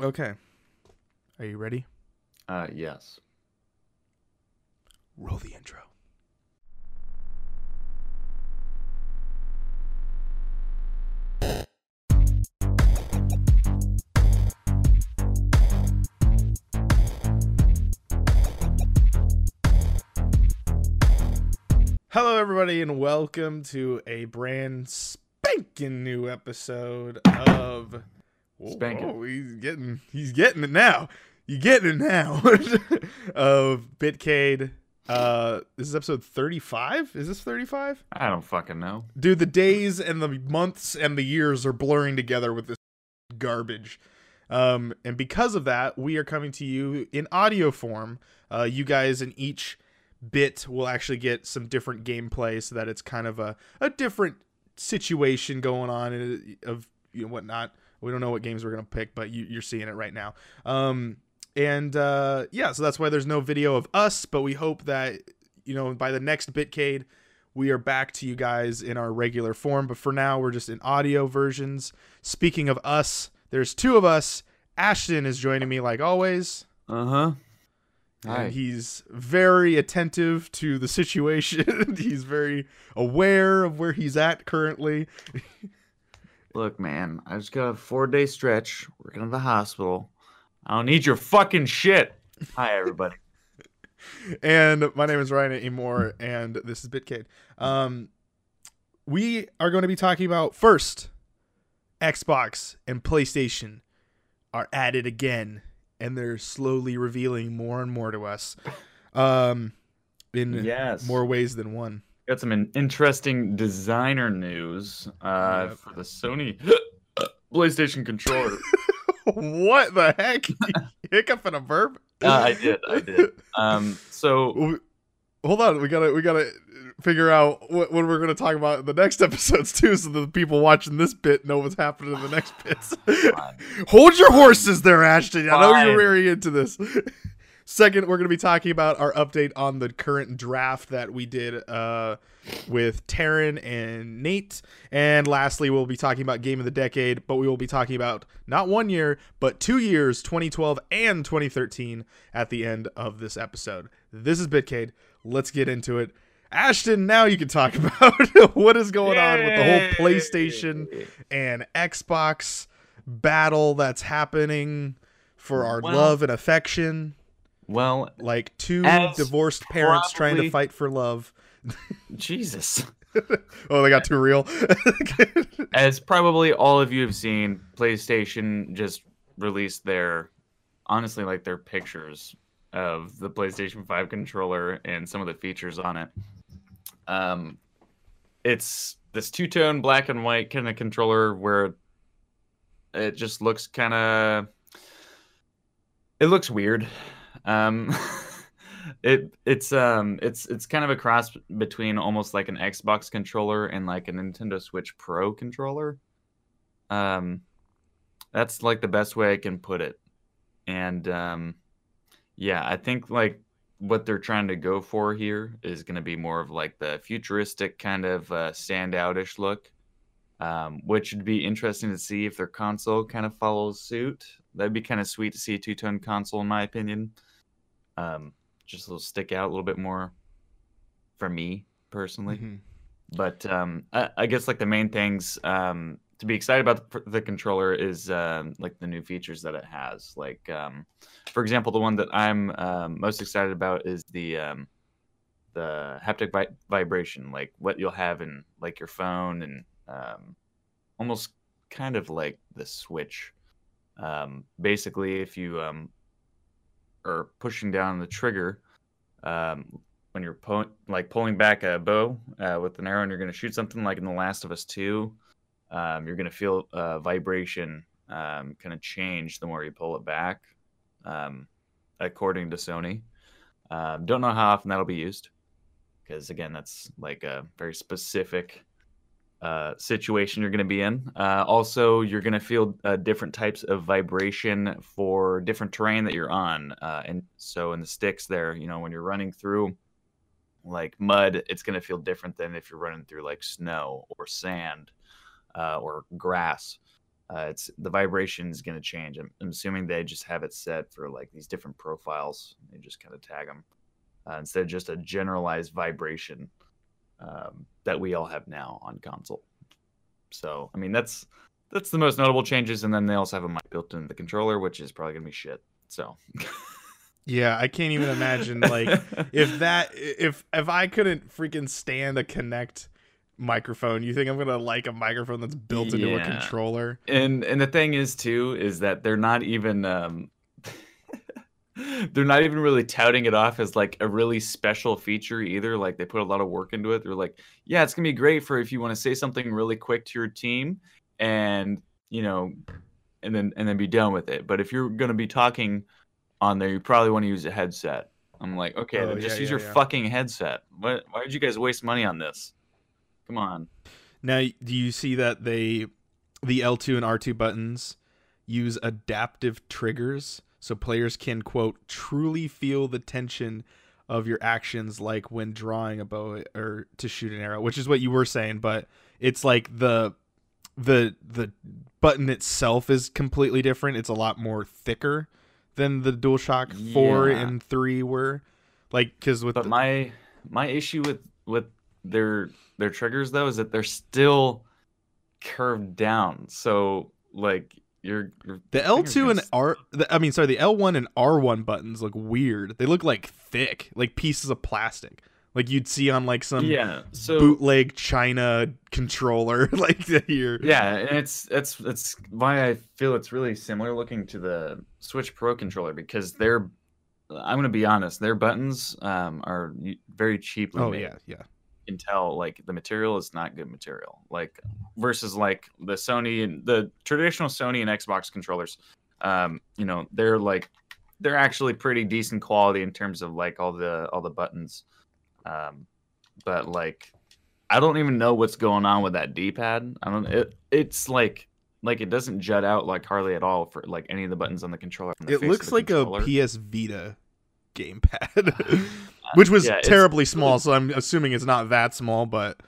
Okay. Are you ready? Uh, yes. Roll the intro. Hello, everybody, and welcome to a brand spanking new episode of. Whoa, Spanking. whoa, he's getting, he's getting it now. You getting it now of Bitcade. Uh, this is episode thirty-five. Is this thirty-five? I don't fucking know. Dude, the days and the months and the years are blurring together with this garbage. Um, and because of that, we are coming to you in audio form. Uh, you guys in each bit will actually get some different gameplay so that it's kind of a, a different situation going on and, uh, of you know whatnot. We don't know what games we're gonna pick, but you, you're seeing it right now. Um, and uh, yeah, so that's why there's no video of us, but we hope that you know by the next Bitcade we are back to you guys in our regular form. But for now, we're just in audio versions. Speaking of us, there's two of us. Ashton is joining me like always. Uh huh. And he's very attentive to the situation. he's very aware of where he's at currently. Look, man, I just got a four day stretch working at the hospital. I don't need your fucking shit. Hi, everybody. and my name is Ryan Amore, and this is Bitcade. Um, we are going to be talking about first Xbox and PlayStation are at it again, and they're slowly revealing more and more to us. Um, in Yes. more ways than one. Got some in- interesting designer news uh, Yep. for the Sony PlayStation controller. what the heck? Hiccup and a verb? uh, I did, I did. Um, so Hold on, we gotta we gotta figure out what, what we're gonna talk about in the next episodes too, so that the people watching this bit know what's happening in the next bits. Hold your horses there, Ashton. I know you're Fine. very into this. Second, we're gonna be talking about our update on the current draft that we did uh, with Taryn and Nate. And lastly, we'll be talking about game of the decade, but we will be talking about not one year, but two years, 2012 and 2013, at the end of this episode. This is Bitcade. Let's get into it. Ashton, now you can talk about what is going on with the whole PlayStation and Xbox battle that's happening for our Well- love and affection. Well, Like two divorced parents trying to fight for love. Jesus. Oh, they got too real. As probably all of you have seen, PlayStation just released their, honestly, like their pictures of the PlayStation 5 controller and some of the features on it. Um, it's this two tone black and white kind of controller where it just looks kind of, it looks weird. Um, it it's um it's it's kind of a cross between almost like an Xbox controller and like a Nintendo Switch Pro controller. Um that's like the best way I can put it. And um yeah, I think like what they're trying to go for here is going to be more of like the futuristic kind of uh, standoutish look. Um, which would be interesting to see if their console kind of follows suit. That'd be kind of sweet to see a two-tone console, in my opinion. Um, just a little stick out a little bit more for me personally. Mhm. But um, I, I guess like the main things um, to be excited about the, the controller is um, like the new features that it has. Like um, for example, the one that I'm um, most excited about is the um, the haptic vi- vibration, like what you'll have in like your phone and um, almost kind of like the Switch. Um, basically, if you are pushing down the trigger um, when you're like pulling back a bow uh, with an arrow and you're going to shoot something like in The Last of Us 2, um, you're going to feel uh, vibration um, kind of change the more you pull it back, um, according to Sony. Um, don't know how often that'll be used because, again, that's like a very specific uh, situation you're going to be in. Uh, also, you're going to feel uh, different types of vibration for different terrain that you're on. Uh, and so, in the sticks, there, you know, when you're running through like mud, it's going to feel different than if you're running through like snow or sand uh, or grass. uh, it's the vibration is going to change. I'm, I'm, assuming they just have it set for like these different profiles. They just kind of tag them instead of just a generalized vibration um, that we all have now on console. So I mean that's that's the most notable changes, and then they also have a mic built into the controller, which is probably gonna be shit. So. Yeah, I can't even imagine like if that if if I couldn't freaking stand a Kinect microphone, you think I'm gonna like a microphone that's built into a controller? And and the thing is too is that they're not even um they're not even really touting it off as like a really special feature either. Like they put a lot of work into it. They're like, yeah, it's gonna be great for if you want to say something really quick to your team and you know and then and then be done with it. But if you're gonna be talking on there, you probably want to use a headset. I'm like, okay, oh, then just yeah, use yeah, your yeah. fucking headset. What, why did you guys waste money on this? Come on. Now, do you see that they, the L2 and R2 buttons use adaptive triggers so players can, quote, truly feel the tension of your actions like when drawing a bow or to shoot an arrow, which is what you were saying, but it's like the the the button itself is completely different. It's a lot more thicker than the DualShock Four and Three were. Like, because with but the... my my issue with with their their triggers though is that they're still curved down. So like you're, you're the L two and R. The, I mean, sorry, the L one and R one buttons look weird. They look like thick, like pieces of plastic like you'd see on like some yeah so bootleg China controller like here. Yeah, and it's that's that's why I feel it's really similar looking to the Switch Pro controller because they're I'm gonna be honest, their buttons um, are very cheaply oh, made. yeah, yeah. Can tell like the material is not good material. Like versus like the Sony and the traditional Sony and Xbox controllers. Um, you know, they're like they're actually pretty decent quality in terms of like all the all the buttons. Um, but like, I don't even know what's going on with that D-pad. I don't. It it's like like it doesn't jut out like hardly at all for like any of the buttons on the controller. The it looks like controller. a PS Vita gamepad, which was yeah, terribly small. So I'm assuming it's not that small, but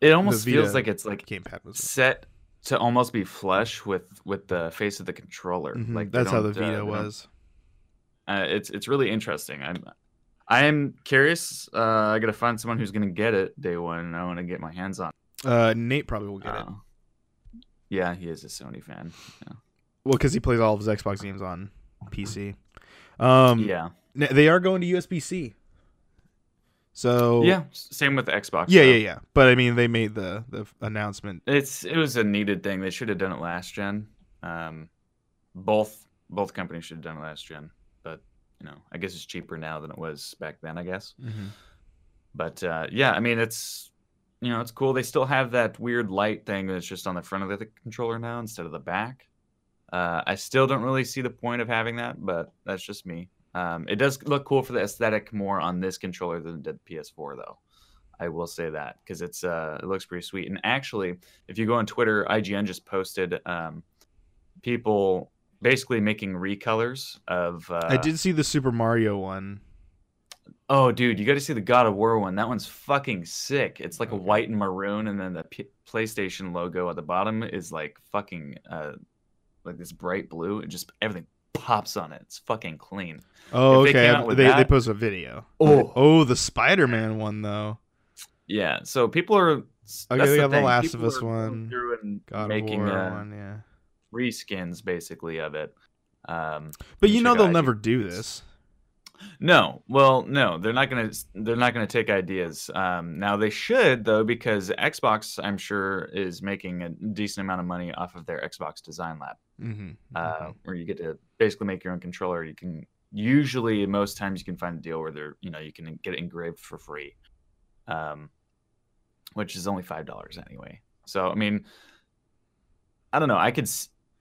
it almost feels like it's like gamepad was set to almost be flush with with the face of the controller. Mm-hmm. Like that's how the Vita uh, was. Uh, it's it's really interesting. I'm I am curious. Uh, I gotta find someone who's gonna get it day one. I want to get my hands on. Uh, Nate probably will get it. Yeah, he is a Sony fan. Yeah. Well, because he plays all of his Xbox games on PC. Um, yeah, they are going to USB C. So yeah, same with the Xbox. Yeah, though. yeah, yeah. But I mean, they made the the announcement. It's it was a needed thing. They should have done it last gen. Um, both both companies should have done it last gen But you know, I guess it's cheaper now than it was back then. I guess. Mm-hmm. But uh, yeah, I mean, it's you know, it's cool. They still have that weird light thing that's just on the front of the controller now instead of the back. Uh, I still don't really see the point of having that, but that's just me. Um, it does look cool for the aesthetic more on this controller than it did the PS4, though. I will say that because it's uh, it looks pretty sweet. And actually, if you go on Twitter, IGN just posted um, people basically making recolors of. Uh, I did see the Super Mario one. Oh, dude, you got to see the God of War one. That one's fucking sick. It's like a white and maroon, and then the P- PlayStation logo at the bottom is like fucking uh, like this bright blue. It just everything pops on it. It's fucking clean. Oh, if okay. They, they, that, they post a video. Oh, oh, the Spider Man one though. Yeah. So people are. Okay, they got the, the Last people of Us one. God making, of War uh, one. Yeah reskins basically of it. Um, but you know they'll never do this. No, well, no, they're not gonna. They're not gonna take ideas. Um, now they should though, because Xbox, I'm sure, is making a decent amount of money off of their Xbox Design Lab, mm-hmm, uh, mm-hmm. where you get to basically make your own controller. You can usually, most times, you can find a deal where they're, you know, you can get it engraved for free, um, which is only five dollars anyway. So I mean, I don't know. I could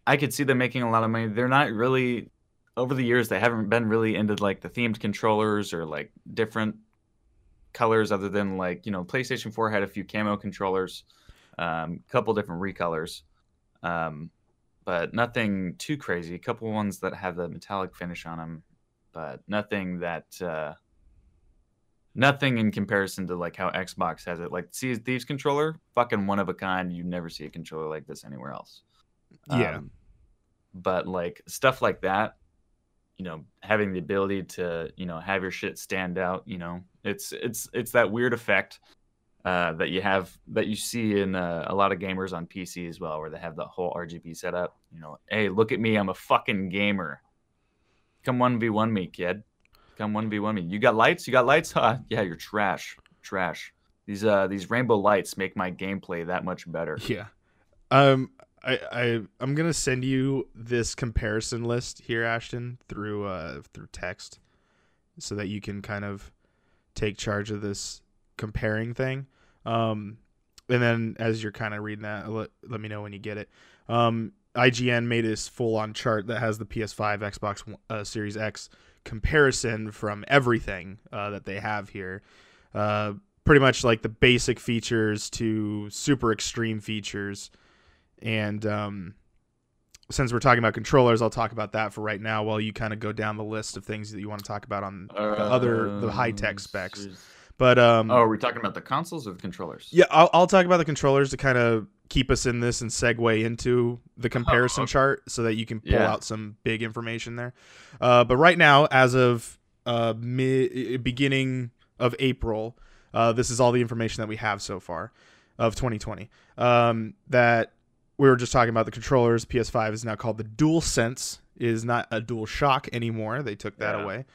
I could see them making a lot of money. They're not really over the years they haven't been really into like the themed controllers or like different colors other than like you know PlayStation 4 had a few camo controllers, a um, couple different recolors, um, but nothing too crazy. A couple ones that have the metallic finish on them, but nothing that uh, nothing in comparison to like how Xbox has it. Like see Thieves controller, fucking one of a kind. You never see a controller like this anywhere else. Yeah. Um, but like stuff like that, you know, having the ability to, you know, have your shit stand out, you know, it's it's it's that weird effect uh, that you have that you see in uh, a lot of gamers on PC as well, where they have the whole RGB setup. You know, hey, look at me, I'm a fucking gamer. Come one v one me, kid. Come one v one me. You got lights? You got lights? Huh? Yeah, you're trash. Trash. These uh these rainbow lights make my gameplay that much better. Yeah. Um I, I I'm gonna send you this comparison list here, Ashton, through uh through text, so that you can kind of take charge of this comparing thing. Um, and then as you're kind of reading that, let, let me know when you get it. Um, IGN made this full on chart that has the PS5, Xbox uh, Series X comparison from everything uh, that they have here. Uh, pretty much like the basic features to super extreme features. And um, since we're talking about controllers, I'll talk about that for right now while you kind of go down the list of things that you want to talk about on the other the high tech specs. But um, oh, are we talking about the consoles or the controllers? Yeah, I'll, I'll talk about the controllers to kind of keep us in this and segue into the comparison Oh, okay. chart so that you can pull Yeah. out some big information there. Uh, but right now, as of uh, mid beginning of April, uh, this is all the information that we have so far of 2020. Um, that we were just talking about the controllers. PS5 is now called the DualSense. Is not a Dual Shock anymore. They took that Yeah. away.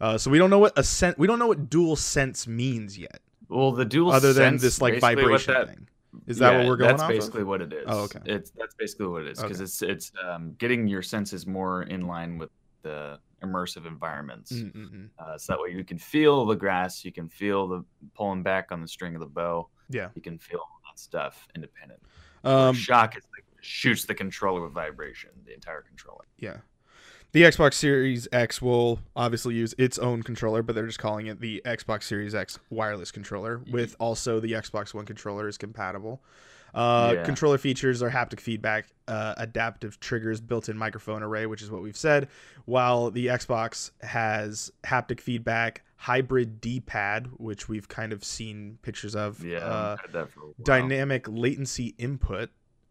Uh, so we don't know what a sen- we don't know what Dual Sense means yet Well, the dual other than this like vibration that- thing. Is that what we're going That's basically of? what it is. Oh, okay. It's that's basically what it is because Okay. it's it's um, getting your senses more in line with the immersive environments. Mm-mm-mm. Uh, so that way you can feel the grass, you can feel the pulling back on the string of the bow, Yeah. you can feel all that stuff independent. Um, shock is like shoots the controller with vibration, the entire controller. yeah. The Xbox Series X will obviously use its own controller, but they're just calling it the Xbox Series X wireless controller. With also the Xbox One controller is compatible. Uh, Yeah. Controller features are haptic feedback, uh, adaptive triggers, built-in microphone array, which is what we've said. While the Xbox has haptic feedback, hybrid D-pad, which we've kind of seen pictures of. Yeah, Uh, I've had that for a while. dynamic latency input,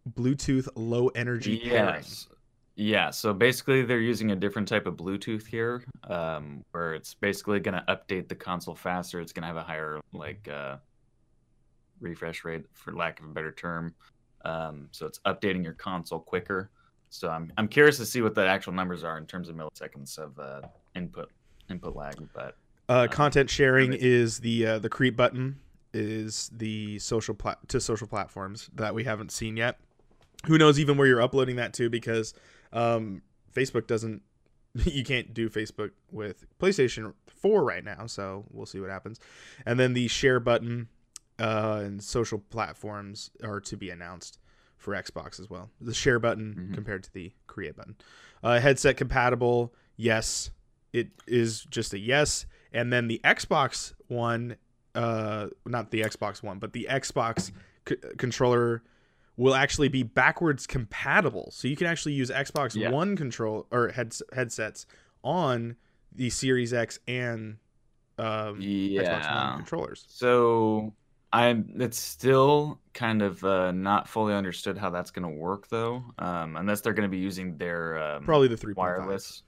Bluetooth low energy pairing. Yeah, so basically they're using a different type of Bluetooth here, um, where it's basically going to update the console faster. It's going to have a higher like uh, refresh rate, for lack of a better term. Um, so it's updating your console quicker. So I'm I'm curious to see what the actual numbers are in terms of milliseconds of uh, input input lag. But Uh, Um, content sharing is the uh, the create button is the social pla- to social platforms that we haven't seen yet. Who knows even where you're uploading that to because um, Facebook doesn't. You can't do Facebook with PlayStation 4 right now, so we'll see what happens. And then the share button uh, and social platforms are to be announced for Xbox as well. The share button Mhm. compared to the create button. Uh, headset compatible, yes. It is just a yes. And then the Xbox One, uh, not the Xbox One, but the Xbox c- controller will actually be backwards compatible. So you can actually use Xbox Yeah. One control or heads- headsets on the Series X and um, Xbox One controllers. So I'm it's still kind of uh, not fully understood how that's going to work though, um, unless they're going to be using their um, Probably the three wireless.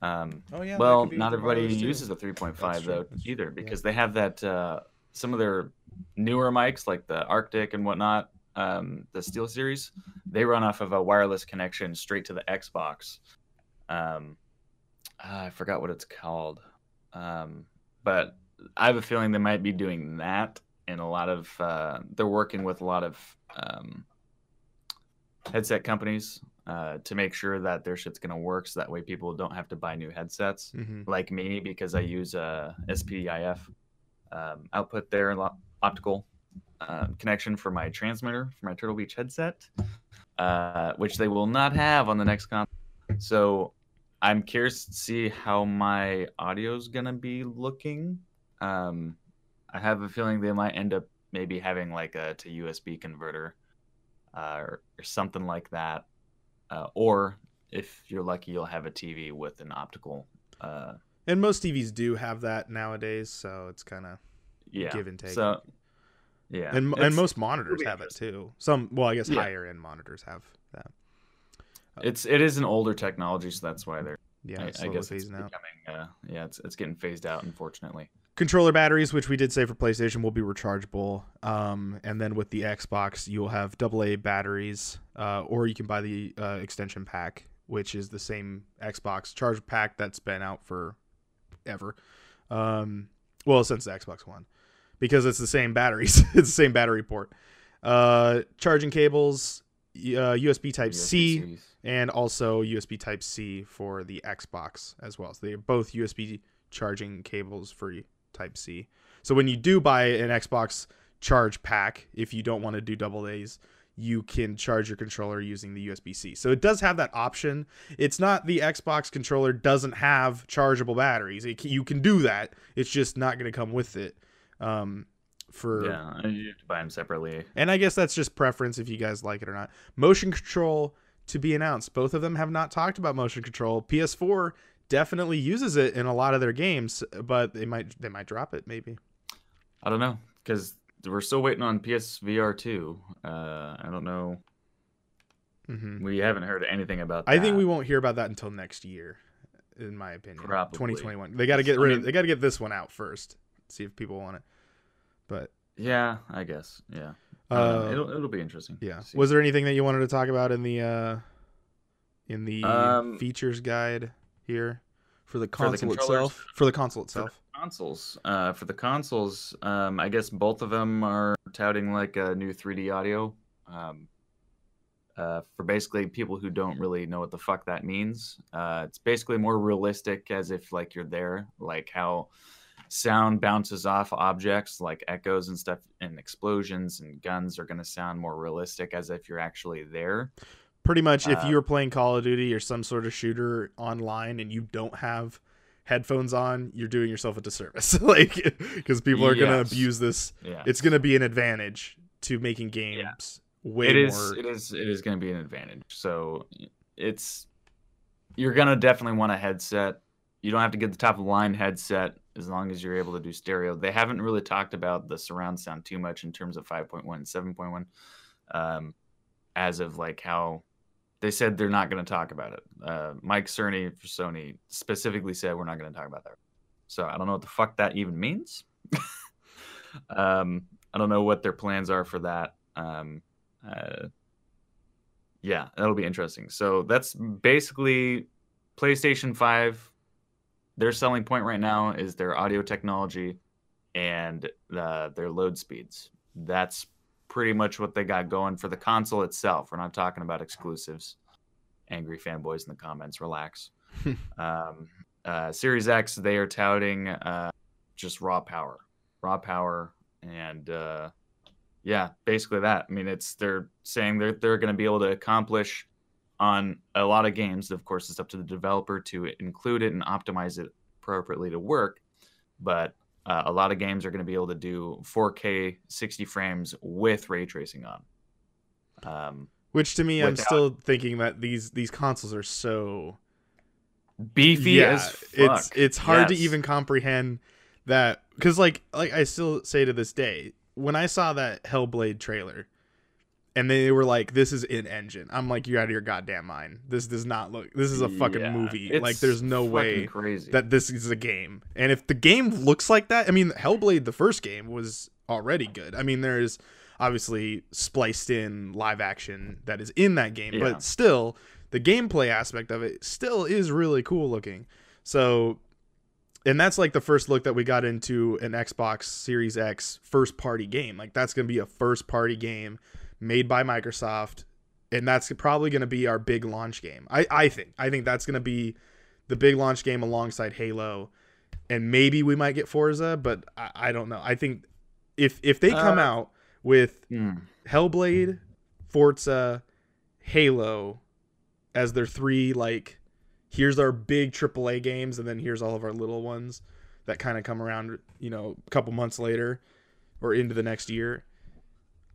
Um, Oh yeah. well, not everybody uses the 3.5 That's though that's true, either yeah. because they have that uh, some of their newer mics like the Arctis and whatnot, um, the SteelSeries, they run off of a wireless connection straight to the Xbox. Um, I forgot what it's called, um, but I have a feeling they might be doing that, and a lot of uh, they're working with a lot of um, headset companies uh, to make sure that their shit's gonna work, so that way people don't have to buy new headsets hmm like me because I use a SPIF um, output there, optical uh, connection for my transmitter for my Turtle Beach headset, uh, which they will not have on the next console. So I'm curious to see how my audio is gonna be looking. Um, I have a feeling they might end up maybe having like a to USB converter uh, or, or something like that, uh, or if you're lucky, you'll have a TV with an optical. Uh, And most TVs do have that nowadays, so it's kind of yeah, give and take. So, yeah, and and most monitors have it too. Some, well, I guess Yeah. higher end monitors have that. It's it is an older technology, so that's why they're. Yeah, I, I guess it's phasing out. becoming. Uh, yeah, it's it's getting phased out, unfortunately. controller batteries, which we did say for PlayStation, will be rechargeable. Um, and then with the Xbox, you'll have AA batteries, uh, or you can buy the uh, extension pack, which is the same Xbox charge pack that's been out for ever. Um, well, since the Xbox One, because it's the same batteries, it's the same battery port. Uh, charging cables, uh, USB Type C USB-Cs. and also USB Type C for the Xbox as well. So they're both USB charging cables for Type C. So when you do buy an Xbox charge pack, if you don't want to do double A's, you can charge your controller using the USB C. So it does have that option. It's not the Xbox controller doesn't have chargeable batteries. It, you can do that. It's just not going to come with it. Um, for Yeah, you have to buy them separately. and I guess that's just preference if you guys like it or not. Motion control to be announced. Both of them have not talked about motion control. PS4 definitely uses it in a lot of their games, but they might they might drop it maybe. I don't know because we're still waiting on PSVR two. Uh, I don't know. hmm We haven't heard anything about. That. I think we won't hear about that until next year, in my opinion. Probably. 2021. They got to get rid of. mean- They got to get this one out first. See if people want it. But Yeah, I guess. Yeah. uh, it'll it'll be interesting. yeah. Was there anything that you wanted to talk about in the uh in the Um, features guide here for the For the console itself? For the console For itself. consoles? Uh, for the consoles, um, I guess both of them are touting like a new 3D audio. Um, uh, for basically people who don't really know what the fuck that means, uh, it's basically more realistic, as if like you're there, like how sound bounces off objects, like echoes and stuff, and explosions and guns are going to sound more realistic, as if you're actually there. Pretty much, if Uh, you were playing Call of Duty or some sort of shooter online and you don't have headphones on, you're doing yourself a disservice. like, because people are gonna abuse this. Yeah, It's gonna be an advantage to making games way it is more. it is it is going to be an advantage so it's you're going to definitely want a headset you don't have to get the top of the line headset as long as you're able to do stereo they haven't really talked about the surround sound too much in terms of 5.1 and 7.1 um, as of like how they said they're not going to talk about it uh, mike cerny for sony specifically said we're not going to talk about that so i don't know what the fuck that even means um, i don't know what their plans are for that um, uh, yeah, that'll be interesting. So that's basically PlayStation 5. Their selling point right now is their audio technology and uh, their load speeds. That's pretty much what they got going for the console itself. We're not talking about exclusives. Angry fanboys in the comments, relax. um, uh, Series X, they are touting uh, just raw power, raw power, and uh, yeah, basically that. I mean, it's they're saying they're they're going to be able to accomplish on a lot of games. Of course, it's up to the developer to include it and optimize it appropriately to work. But uh, a lot of games are going to be able to do 4K 60 frames with ray tracing on. Um, Which to me, I'm still thinking that these these consoles are so beefy yeah, as fuck. it's it's hard to even comprehend that because like like I still say to this day when I saw that Hellblade trailer and they were like this is in engine. I'm like you're out of your goddamn mind. This does not look this is a fucking Yeah, movie. Like there's no way crazy. that this is a game. And if the game looks like that I mean Hellblade the first game was already good. I mean there's obviously spliced in live action that is in that game Yeah. but still the gameplay aspect of it still is really cool looking. So and that's like the first look that we got into an Xbox Series X first party game. Like that's going to be a first party game made by Microsoft and that's probably going to be our big launch game. I I think. I think that's going to be the big launch game alongside Halo and maybe we might get Forza, but I, I don't know. I think if if they come Uh, out with Hmm. Hellblade, Forza, Halo as their three like here's our big AAA games and then here's all of our little ones that kind of come around, you know, a couple months later or into the next year.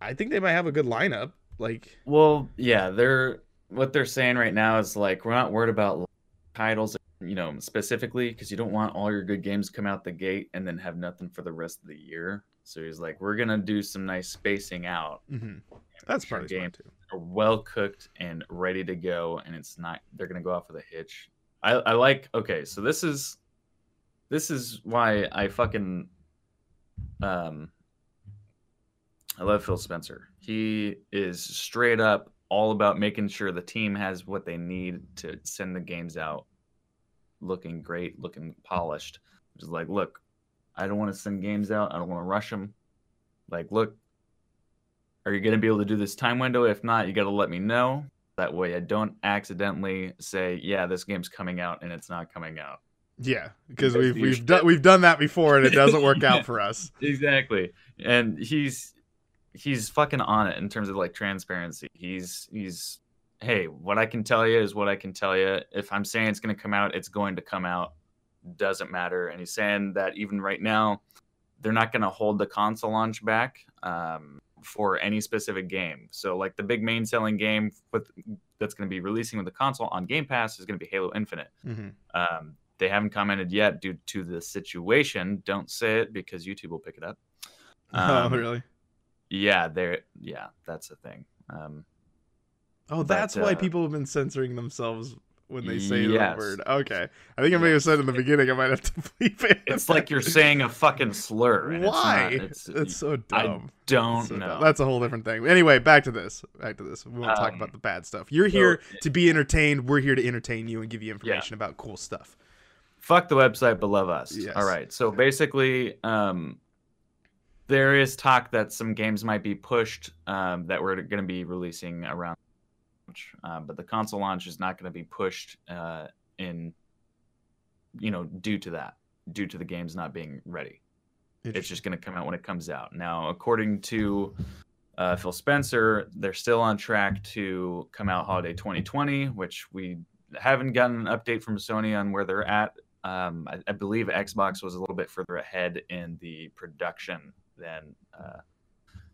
I think they might have a good lineup. Like Well, yeah, they're what they're saying right now is like we're not worried about titles, you know, specifically because you don't want all your good games come out the gate and then have nothing for the rest of the year. So he's like, we're gonna do some nice spacing out. mhm. that's Sure probably game. too. are well cooked and ready to go, and it's not they're gonna go off with a hitch. I, I like okay, so this is this is why I fucking um I love Phil Spencer. He is straight up all about making sure the team has what they need to send the games out looking great, looking polished. Just like, look, I don't want to send games out. I don't want to rush them. Like, look, are you going to be able to do this time window? If not, you got to let me know. That way, I don't accidentally say, "Yeah, this game's coming out," and it's not coming out. Yeah, because we've we've done we've done that before, and it doesn't work out for us. Exactly, and he's he's fucking on it in terms of like transparency. He's he's hey, what I can tell you is what I can tell you. If I'm saying it's going to come out, it's going to come out. Doesn't matter. And he's saying that even right now, they're not going to hold the console launch back um, for any specific game. So, like the big main selling game with that's going to be releasing with the console on Game Pass is going to be Halo Infinite. Mm-hmm. Um, they haven't commented yet due to the situation. Don't say it because YouTube will pick it up. Um, oh, really? Yeah, there. Yeah, that's the thing. Um, Oh, that's but, uh, why people have been censoring themselves when they say yes. the word. Okay. I think I may have said in the beginning I might have to bleep it. It's like you're saying a fucking slur. Why? It's, not, it's, it's, so dumb. I don't so know. Dumb. That's a whole different thing. Anyway, back to this. Back to this. We won't um, talk about the bad stuff. You're here so, to be entertained. We're here to entertain you and give you information yeah. about cool stuff. Fuck the website, but love us. Yes. All right. So basically, um, there is talk that some games might be pushed um, that we're going to be releasing around launch, uh, but the console launch is not going to be pushed uh, in, you know, due to that, due to the games not being ready. It's just going to come out when it comes out. Now, according to uh, Phil Spencer, they're still on track to come out holiday 2020, which we haven't gotten an update from Sony on where they're at. Um, I, I, believe Xbox was a little bit further ahead in the production than uh,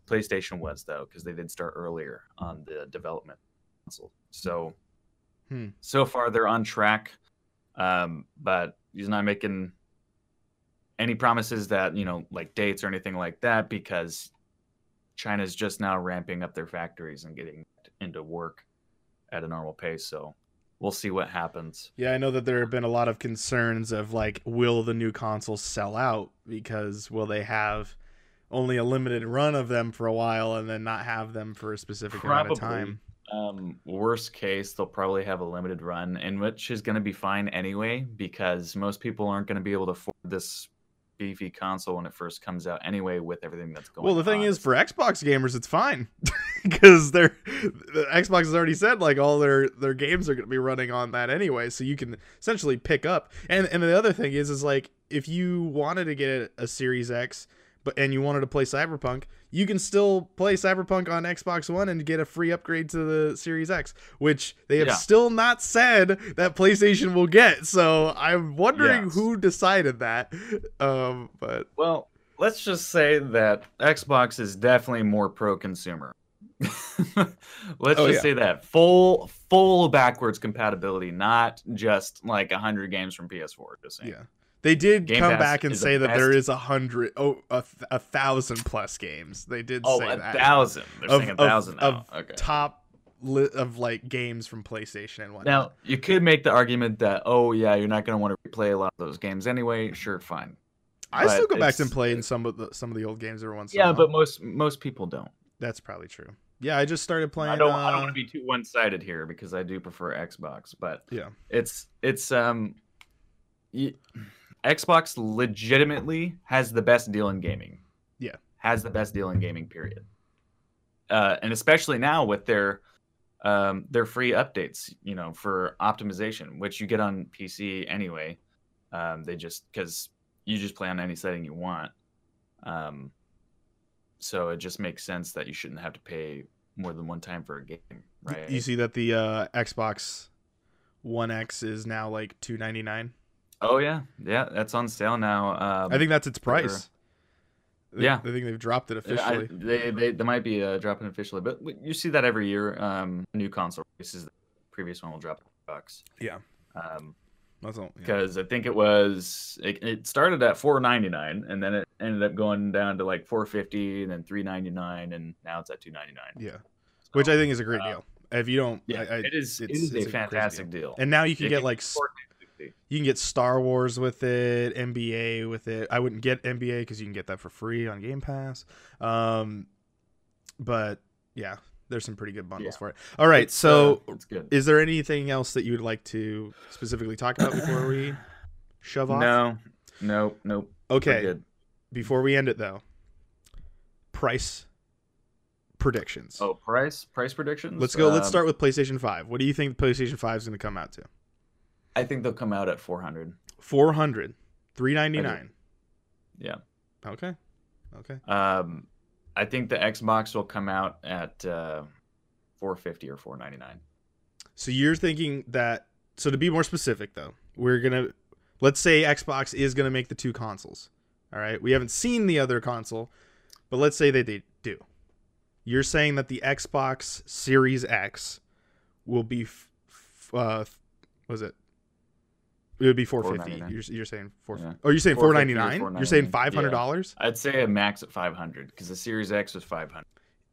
PlayStation was, though, because they did start earlier on the development console. So hmm. so far they're on track, um, but he's not making any promises that you know like dates or anything like that because China's just now ramping up their factories and getting into work at a normal pace. So we'll see what happens. Yeah, I know that there have been a lot of concerns of like, will the new console sell out? Because will they have only a limited run of them for a while and then not have them for a specific Probably. amount of time? Um, worst case, they'll probably have a limited run, and which is going to be fine anyway, because most people aren't going to be able to afford this beefy console when it first comes out anyway with everything that's going on. well the thing on. is for xbox gamers it's fine because they're the xbox has already said like all their their games are going to be running on that anyway so you can essentially pick up and and the other thing is is like if you wanted to get a series x but and you wanted to play Cyberpunk, you can still play Cyberpunk on Xbox One and get a free upgrade to the Series X, which they have yeah. still not said that PlayStation will get. So I'm wondering yes. who decided that. Um, but well, let's just say that Xbox is definitely more pro consumer. let's oh, just yeah. say that full full backwards compatibility, not just like hundred games from PS4. Just saying. Yeah. They did Game come Pass back and say that best. there is a hundred, oh, a, a thousand plus games. They did oh, say a that. thousand. They're of, saying a thousand of, now. okay. Top li- of like games from PlayStation and whatnot. Now you could make the argument that oh yeah, you're not going to want to replay a lot of those games anyway. Sure, fine. I but still go back and play in some of the some of the old games every once. Yeah, but most most people don't. That's probably true. Yeah, I just started playing. I don't. Uh... I don't want to be too one sided here because I do prefer Xbox, but yeah, it's it's um. Xbox legitimately has the best deal in gaming. Yeah. Has the best deal in gaming, period. Uh, and especially now with their um, their free updates, you know, for optimization, which you get on PC anyway. Um, they just because you just play on any setting you want. Um, so it just makes sense that you shouldn't have to pay more than one time for a game, right? You see that the uh, Xbox One X is now like two ninety nine. Oh yeah, yeah, that's on sale now. Um, I think that's its price. For, yeah, I think they've dropped it officially. I, they, they, they might be uh, dropping officially, but you see that every year. Um, new console releases, the previous one will drop bucks. Yeah. Um, because yeah. I think it was it, it started at 4.99 and then it ended up going down to like 4.50 and then 3.99 and now it's at 2.99. Yeah, so, which I think is a great uh, deal. If you don't, yeah, I, I, it is. It's, it is a fantastic deal. deal. And now you can it get like. You can get Star Wars with it, NBA with it. I wouldn't get NBA because you can get that for free on Game Pass. Um, but yeah, there's some pretty good bundles yeah. for it. All right, it's, so uh, is there anything else that you would like to specifically talk about before we shove off? No, no, no. Okay. Before we end it though, price predictions. Oh, price price predictions. Let's go. Um, let's start with PlayStation Five. What do you think PlayStation Five is going to come out to? I think they'll come out at 400. 400, 399. Yeah. Okay. Okay. Um, I think the Xbox will come out at uh, 450 or 499. So you're thinking that so to be more specific though, we're going to let's say Xbox is going to make the two consoles. All right? We haven't seen the other console, but let's say they, they do. You're saying that the Xbox Series X will be f- f- uh was it it would be 450. You're, you're saying 4 Yeah. Oh, you're saying 499? You're saying $499. $500? I'd say a max at 500 because the Series X was 500.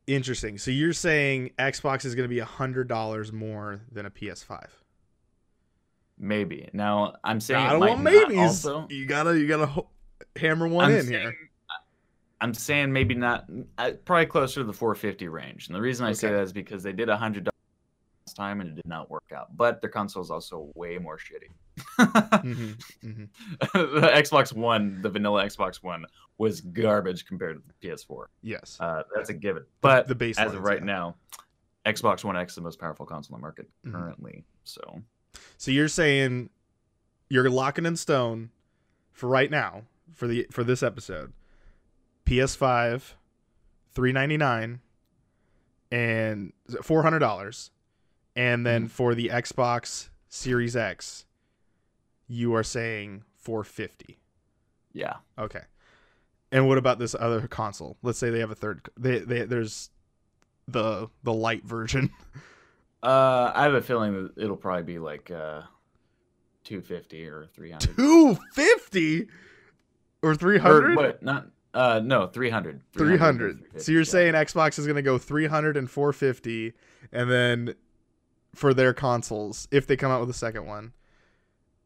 Interesting. So you're saying Xbox is going to be $100 more than a PS5. Maybe. Now I'm saying I don't want not. Also, You gotta, you gotta ho- hammer one I'm in saying, here. I'm saying maybe not. Uh, probably closer to the 450 range. And the reason I say that is because they did a hundred time and it did not work out. But their console is also way more shitty. hmm hmm the Xbox One, the vanilla Xbox One, was garbage compared to the PS4. Yes. Uh, that's a given. But the baselines, as of right yeah. now, Xbox One X is the most powerful console on the market Mhm. currently. So So you're saying you're locking in stone for right now for the for this episode. PS5, three ninety nine, and four hundred dollars, and then Mhm. for the Xbox Series X, you are saying four fifty. yeah, Okay. And what about this other console? Let's say they have a third. They, they there's the the light version. uh, I have a feeling that it'll probably be like uh, 250 or 300. Two fifty or 300? Or, what? Not uh, no 300. 300. So you're yeah. saying Xbox is going to go 300 and 450 and then for their consoles if they come out with a second one.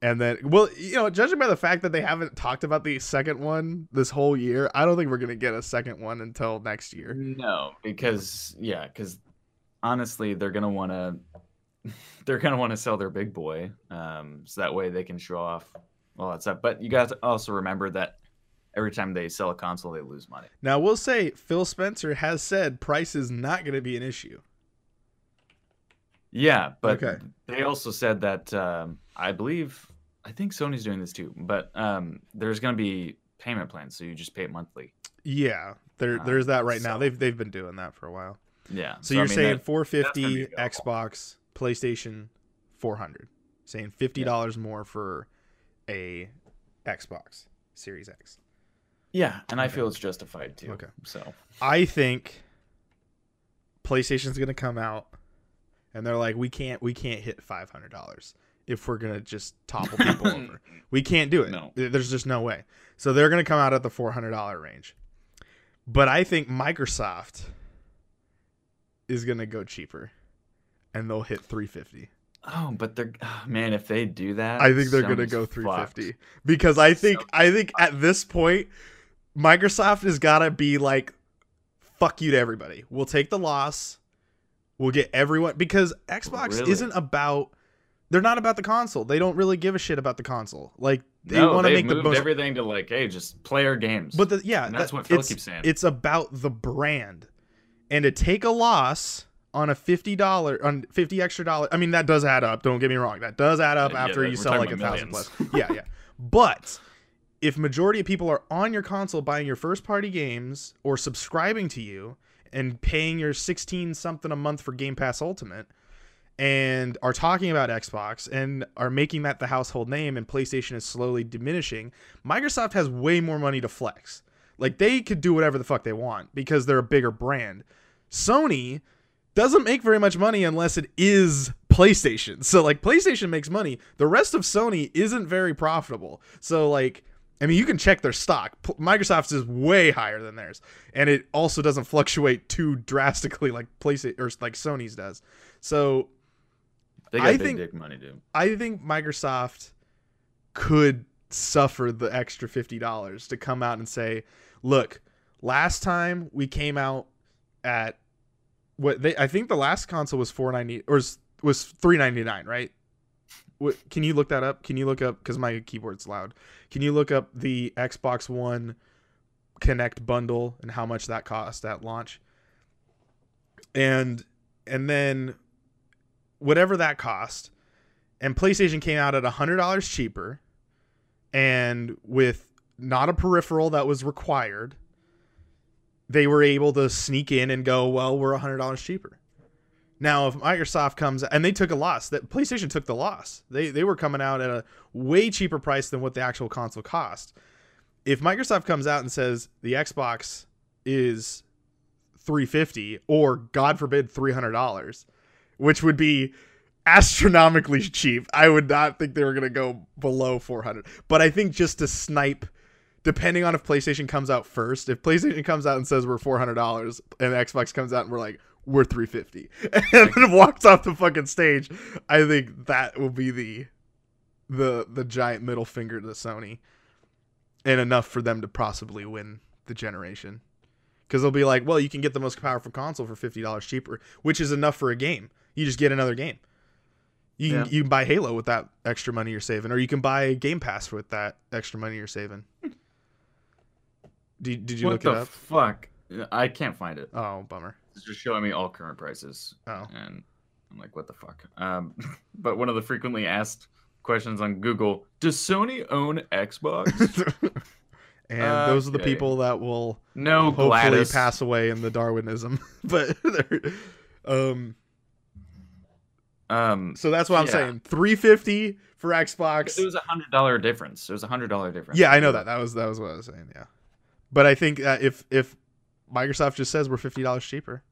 And then well, you know, judging by the fact that they haven't talked about the second one this whole year, I don't think we're going to get a second one until next year. No, because yeah, because honestly, they're gonna want to they're gonna want to sell their big boy, um, so that way they can show off all that stuff. But you got to also remember that every time they sell a console, they lose money. Now, we'll say Phil Spencer has said price is not going to be an issue. Yeah, but Okay. they also said that um, I believe I think Sony's doing this too, but um, there's gonna be payment plans, so you just pay it monthly. Yeah, there Uh, there's that right now. They've they've been doing that for a while. Yeah. So, I you're mean, saying that- 450 that's gonna be available. Xbox, PlayStation 400. Saying $50 more for a Xbox Series X. yeah, and I feel it's justified too. Okay. So I think PlayStation's going to come out and they're like we can't we can't hit $500 if we're going to just topple people over. We can't do it. No. There's just no way. So they're going to come out at the $400 range. But I think Microsoft is going to go cheaper and they'll hit 350. Oh, but they're oh, man, if they do that, I think they're going to Sony's go fucked. 350 because I think So- I think at this point Microsoft has got to be like fuck you to everybody. We'll take the loss. We'll get everyone because Xbox Really? isn't about they're not about the console. They don't really give a shit about the console. Like they no, want to make the most everything to like, hey, just play our games. But the, yeah, And that's that- what Phil keeps saying. It's about the brand, and to take a loss on a fifty dollar on fifty extra dollar. I mean, that does add up. Don't get me wrong. That does add up Yeah, after that- you sell like a thousand plus. yeah, yeah. But if majority of people are on your console buying your first party games or subscribing to you and paying your sixteen something a month for Game Pass Ultimate. And are talking about Xbox and are making that the household name, and PlayStation is slowly diminishing. Microsoft has way more money to flex. Like they could do whatever the fuck they want because they're a bigger brand. Sony doesn't make very much money unless it is PlayStation. So like PlayStation makes money. The rest of Sony isn't very profitable. So like I mean, you can check their stock. Microsoft's is way higher than theirs, and it also doesn't fluctuate too drastically like PlayStation or like Sony's does. So They got I big think- dick money, dude. I think Microsoft could suffer the extra fifty dollars to come out and say, "Look, last time we came out at what they I think the last console was four ninety or was, was three ninety nine, right? What, can you look that up? Can you look up because my keyboard's loud? Can you look up the Xbox One Kinect bundle and how much that cost at launch? And and then whatever that cost, and PlayStation came out at hundred dollars cheaper, and with not a peripheral that was required, they were able to sneak in and go, well, we're hundred dollars cheaper. Now, if Microsoft comes and they took a loss, that PlayStation took the loss. They they were coming out at a way cheaper price than what the actual console cost. If Microsoft comes out and says the Xbox is 350 or god forbid $300, which would be astronomically cheap. I would not think they were going to go below 400. But I think just to snipe depending on if PlayStation comes out first, if PlayStation comes out and says we're $400 and Xbox comes out and we're like we're 350 and then walks off the fucking stage, I think that will be the the the giant middle finger to Sony and enough for them to possibly win the generation. Cuz they'll be like, "Well, you can get the most powerful console for $50 cheaper, which is enough for a game. You just get another game." You can, Yeah. you can buy Halo with that extra money you're saving, or you can buy Game Pass with that extra money you're saving. Did, did you what look it up? What the fuck? I can't find it. oh, bummer. It's just showing me all current prices, Oh. and I'm like, what the fuck? Um, but one of the frequently asked questions on Google: Does Sony own Xbox? and those are the Okay. people that will no, hopefully Gladys. pass away in the Darwinism. but um, Um, so that's what I'm Yeah. saying. 350 for Xbox. there was a hundred dollar difference. There was a hundred dollar difference. Yeah, I know that. That was that was what I was saying. Yeah, but I think uh, if if Microsoft just says we're fifty dollars cheaper,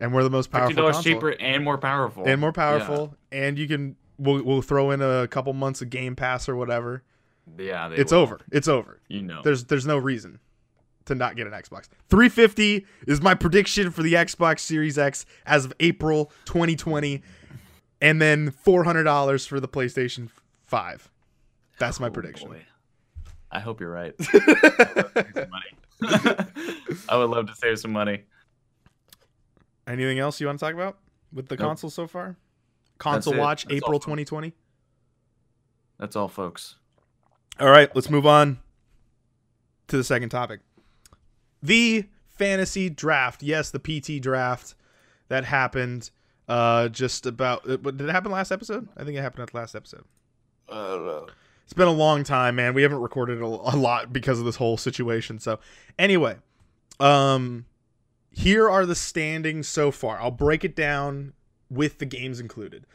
and we're the most powerful. Fifty dollars cheaper and more powerful. and more Yeah. powerful, and you can we'll we'll throw in a couple months of Game Pass or whatever. Yeah, they It's will. over. It's over. You know. There's there's no reason to not get an Xbox. 350 is my prediction for the Xbox Series X as of April 2020, and then $400 for the PlayStation 5. That's my Oh, prediction. boy. I hope you're right. Save some money. I would love to save some money. Anything else you want to talk about with the Nope. console so far? Console it. watch That's April all. 2020. That's all, folks. All right, let's move on to the second topic. The fantasy draft. Yes, the PT draft that happened uh just about uh, did it happen last episode? I think it happened at the last episode. I don't know. It's been a long time, man. We haven't recorded a, a lot because of this whole situation. So, anyway, um here are the standings so far. I'll break it down with the games included.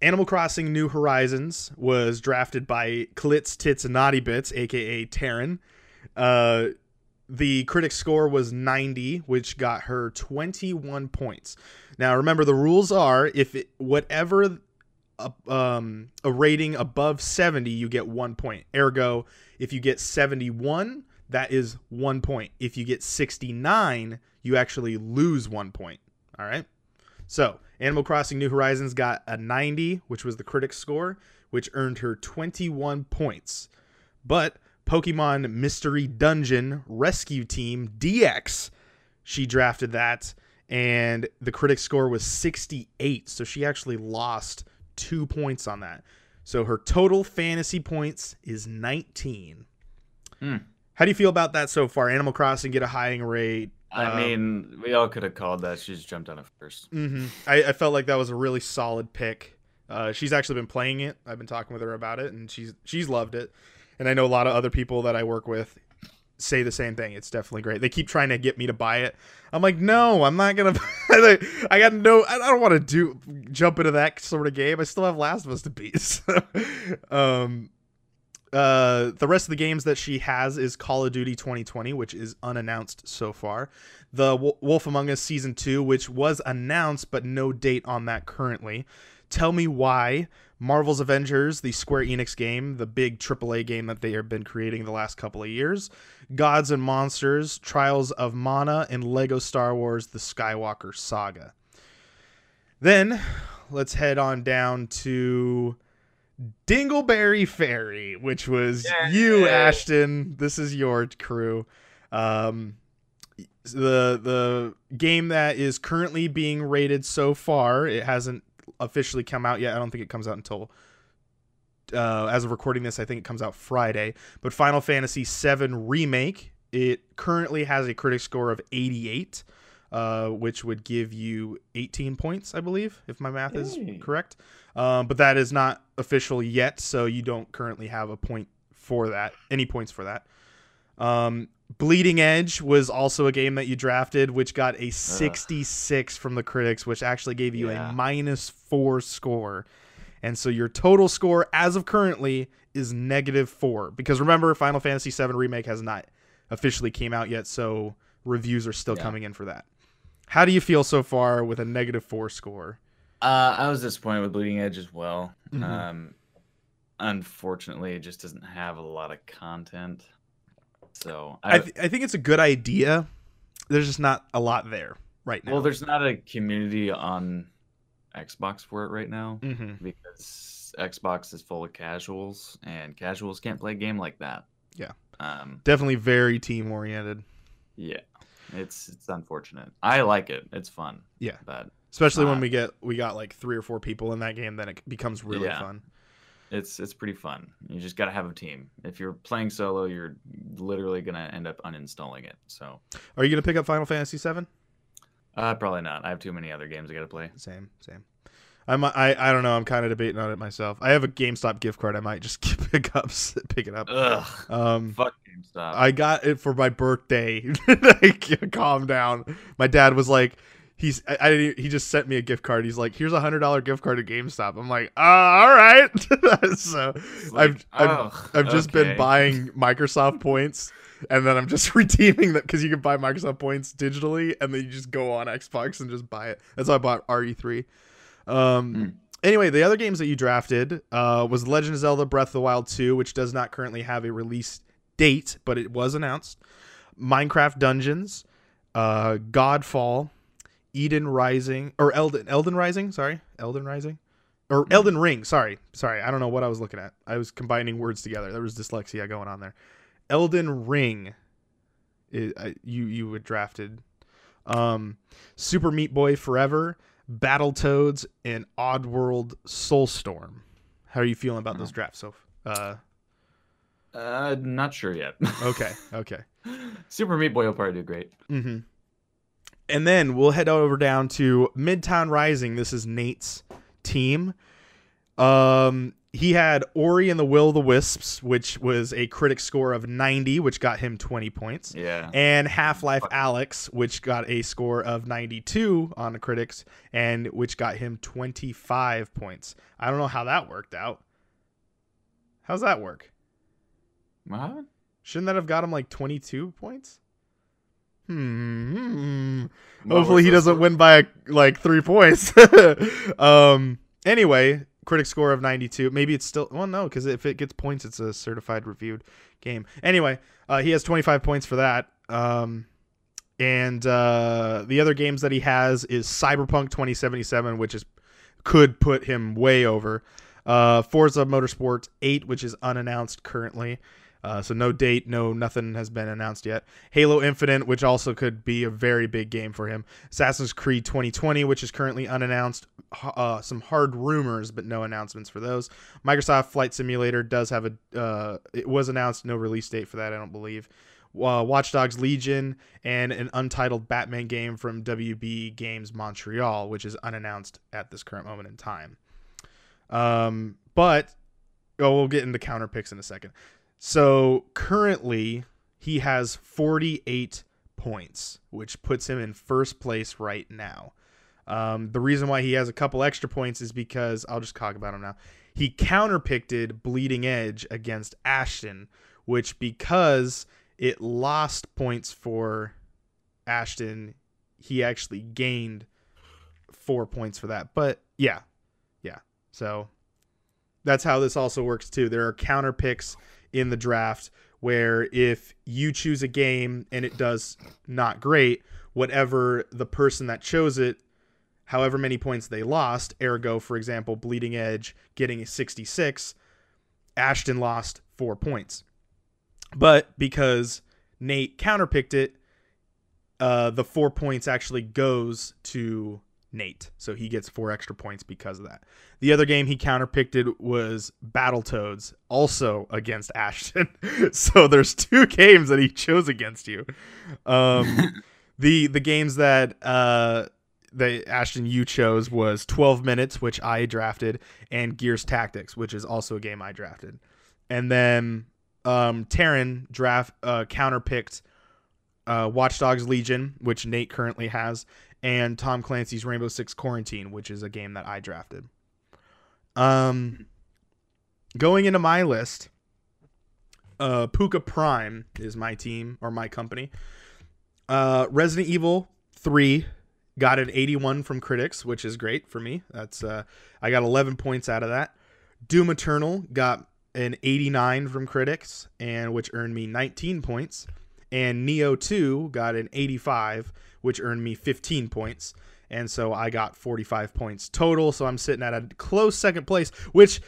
Animal Crossing New Horizons was drafted by Klitz Tits and Naughty Bits, aka Taryn. Uh, the critic score was 90, which got her 21 points. Now, remember the rules are if it, whatever a, um, a rating above 70, you get one point. Ergo, if you get 71, that is one point. If you get 69, you actually lose one point. All right. So, Animal Crossing New Horizons got a 90, which was the critic score, which earned her 21 points. But Pokemon Mystery Dungeon Rescue Team DX, she drafted that, and the critic score was 68. So she actually lost two points on that. So her total fantasy points is 19. Hmm. How do you feel about that so far? Animal Crossing get a highing rate. I Um, mean, we all could have called that. She just jumped on it 1st hmm I, I felt like that was a really solid pick. Uh, she's actually been playing it. I've been talking with her about it, and she's she's loved it. And I know a lot of other people that I work with say the same thing. It's definitely great. They keep trying to get me to buy it. I'm like, no, I'm not gonna. I got no. I don't want to do jump into that sort of game. I still have Last of Us to beat. So, um, uh, the rest of the games that she has is Call of Duty 2020, which is unannounced so far. The Wolf Among Us season two, which was announced but no date on that currently. Tell me why Marvel's Avengers, the Square Enix game, the big AAA game that they have been creating the last couple of years, Gods and Monsters, Trials of Mana, and Lego Star Wars: The Skywalker Saga. Then let's head on down to Dingleberry Fairy, which was Yay. you, Ashton. This is your crew. Um, the the game that is currently being rated so far, it hasn't officially come out yet. I don't think it comes out until uh, as of recording this, I think it comes out Friday. But Final Fantasy VII Remake, it currently has a critic score of 88, uh, which would give you 18 points, I believe, if my math is correct. Um, but that is not official yet, so you don't currently have a point for that, any points for that. Um, Bleeding Edge was also a game that you drafted, which got a 66 from the critics, which actually gave you Yeah. a minus four score. And so your total score as of currently is negative four. Because remember, Final Fantasy VII Remake has not officially came out yet, so reviews are still Yeah. coming in for that. How do you feel so far with a negative four score? Uh, I was disappointed with Bleeding Edge as well. Mhm. Um, unfortunately, it just doesn't have a lot of content. So I, th- I think it's a good idea. There's just not a lot there right now. well, there's not a community on Xbox for it right now hmm because Xbox is full of casuals, and casuals can't play a game like that. Yeah. Um. definitely very team oriented, Yeah. It's it's unfortunate. I like it. It's fun. Yeah. But especially when we get we got like three or four people in that game. Then it becomes really Yeah. fun. It's it's pretty fun. You just gotta have a team. If you're playing solo, you're literally gonna end up uninstalling it. So Are you gonna pick up Final Fantasy VII? uh probably not. I have too many other games I gotta play. Same, same. I'm I I don't know. I'm kind of debating on it myself. I have a GameStop gift card. I might just pick up pick it up. Ugh. Um, Fuck GameStop. I got it for my birthday. like, calm down. My dad was like, he's I, I he just sent me a gift card. He's like, here's a hundred dollar gift card to GameStop. I'm like, uh, all right. so It's I've I've, I've just okay. been buying Microsoft points. And then I'm just redeeming that because you can buy Microsoft points digitally, and then you just go on Xbox and just buy it. That's why I bought RE3. Um, Mm. Anyway, the other games that you drafted uh, was Legend of Zelda: Breath of the Wild 2, which does not currently have a release date, but it was announced. Minecraft Dungeons, uh, Godfall, Eden Rising, or Elden Elden Rising. Sorry, Elden Rising, or Elden Ring. Sorry, sorry. I don't know what I was looking at. I was combining words together. There was dyslexia going on there. Elden Ring. you you had drafted. Um, Super Meat Boy Forever, Battletoads, and Oddworld Soulstorm. How are you feeling about those drafts? So, uh, Uh, not sure yet. okay, okay. Super Meat Boy will probably do great. Mm-hmm. And then we'll head over down to Midtown Rising. This is Nate's team. Um, he had Ori and the Will of the Wisps, which was a critic score of 90, which got him 20 points. Yeah. And Half Life Alyx, which got a score of 92 on the critics, and which got him 25 points. I don't know how that worked out. How's that work? What? Shouldn't that have got him like 22 points? Hmm. Hopefully he doesn't win by like three points. um. Anyway, critic score of 92. Maybe it's still well no because if it gets points, it's a certified reviewed game. Anyway, uh, he has 25 points for that. Um. And uh, the other games that he has is Cyberpunk 2077, which is could put him way over. Uh, Forza Motorsport 8, which is unannounced currently. Uh, so no date, no nothing has been announced yet. Halo Infinite, which also could be a very big game for him. Assassin's Creed 2020, which is currently unannounced. Uh, some hard rumors, but no announcements for those. Microsoft Flight Simulator does have a. Uh, it was announced, no release date for that, I don't believe. Uh, Watch Dogs Legion and an untitled Batman game from WB Games Montreal, which is unannounced at this current moment in time. Um, but oh, we'll get into counter picks in a second. So currently, he has 48 points, which puts him in first place right now. Um, the reason why he has a couple extra points is because I'll just talk about him now. He counterpicked Bleeding Edge against Ashton, which because it lost points for Ashton, he actually gained four points for that. But yeah, yeah. So that's how this also works too. There are counter picks in the draft where if you choose a game and it does not great, whatever the person that chose it, however many points they lost, ergo, for example, Bleeding Edge getting a 66, Ashton lost four points. But because Nate counterpicked it, uh, the four points actually goes to Nate. So he gets four extra points because of that. The other game he counterpicked was Battletoads, also against Ashton. so there's two games that he chose against you. Um, the the games that uh, that Ashton you chose was 12 minutes, which I drafted, and Gears Tactics, which is also a game I drafted. And then um, Taryn draft uh, counterpicked uh, Watch Dogs Legion, which Nate currently has, and Tom Clancy's Rainbow Six Quarantine, which is a game that I drafted. Um, going into my list, uh, Puka Prime is my team or my company. Uh, Resident Evil Three got an 81 from critics, which is great for me. That's uh, I got 11 points out of that. Doom Eternal got an 89 from critics, and which earned me 19 points. And Nioh 2 got an 85, which earned me 15 points. And so I got 45 points total. So I'm sitting at a close second place, which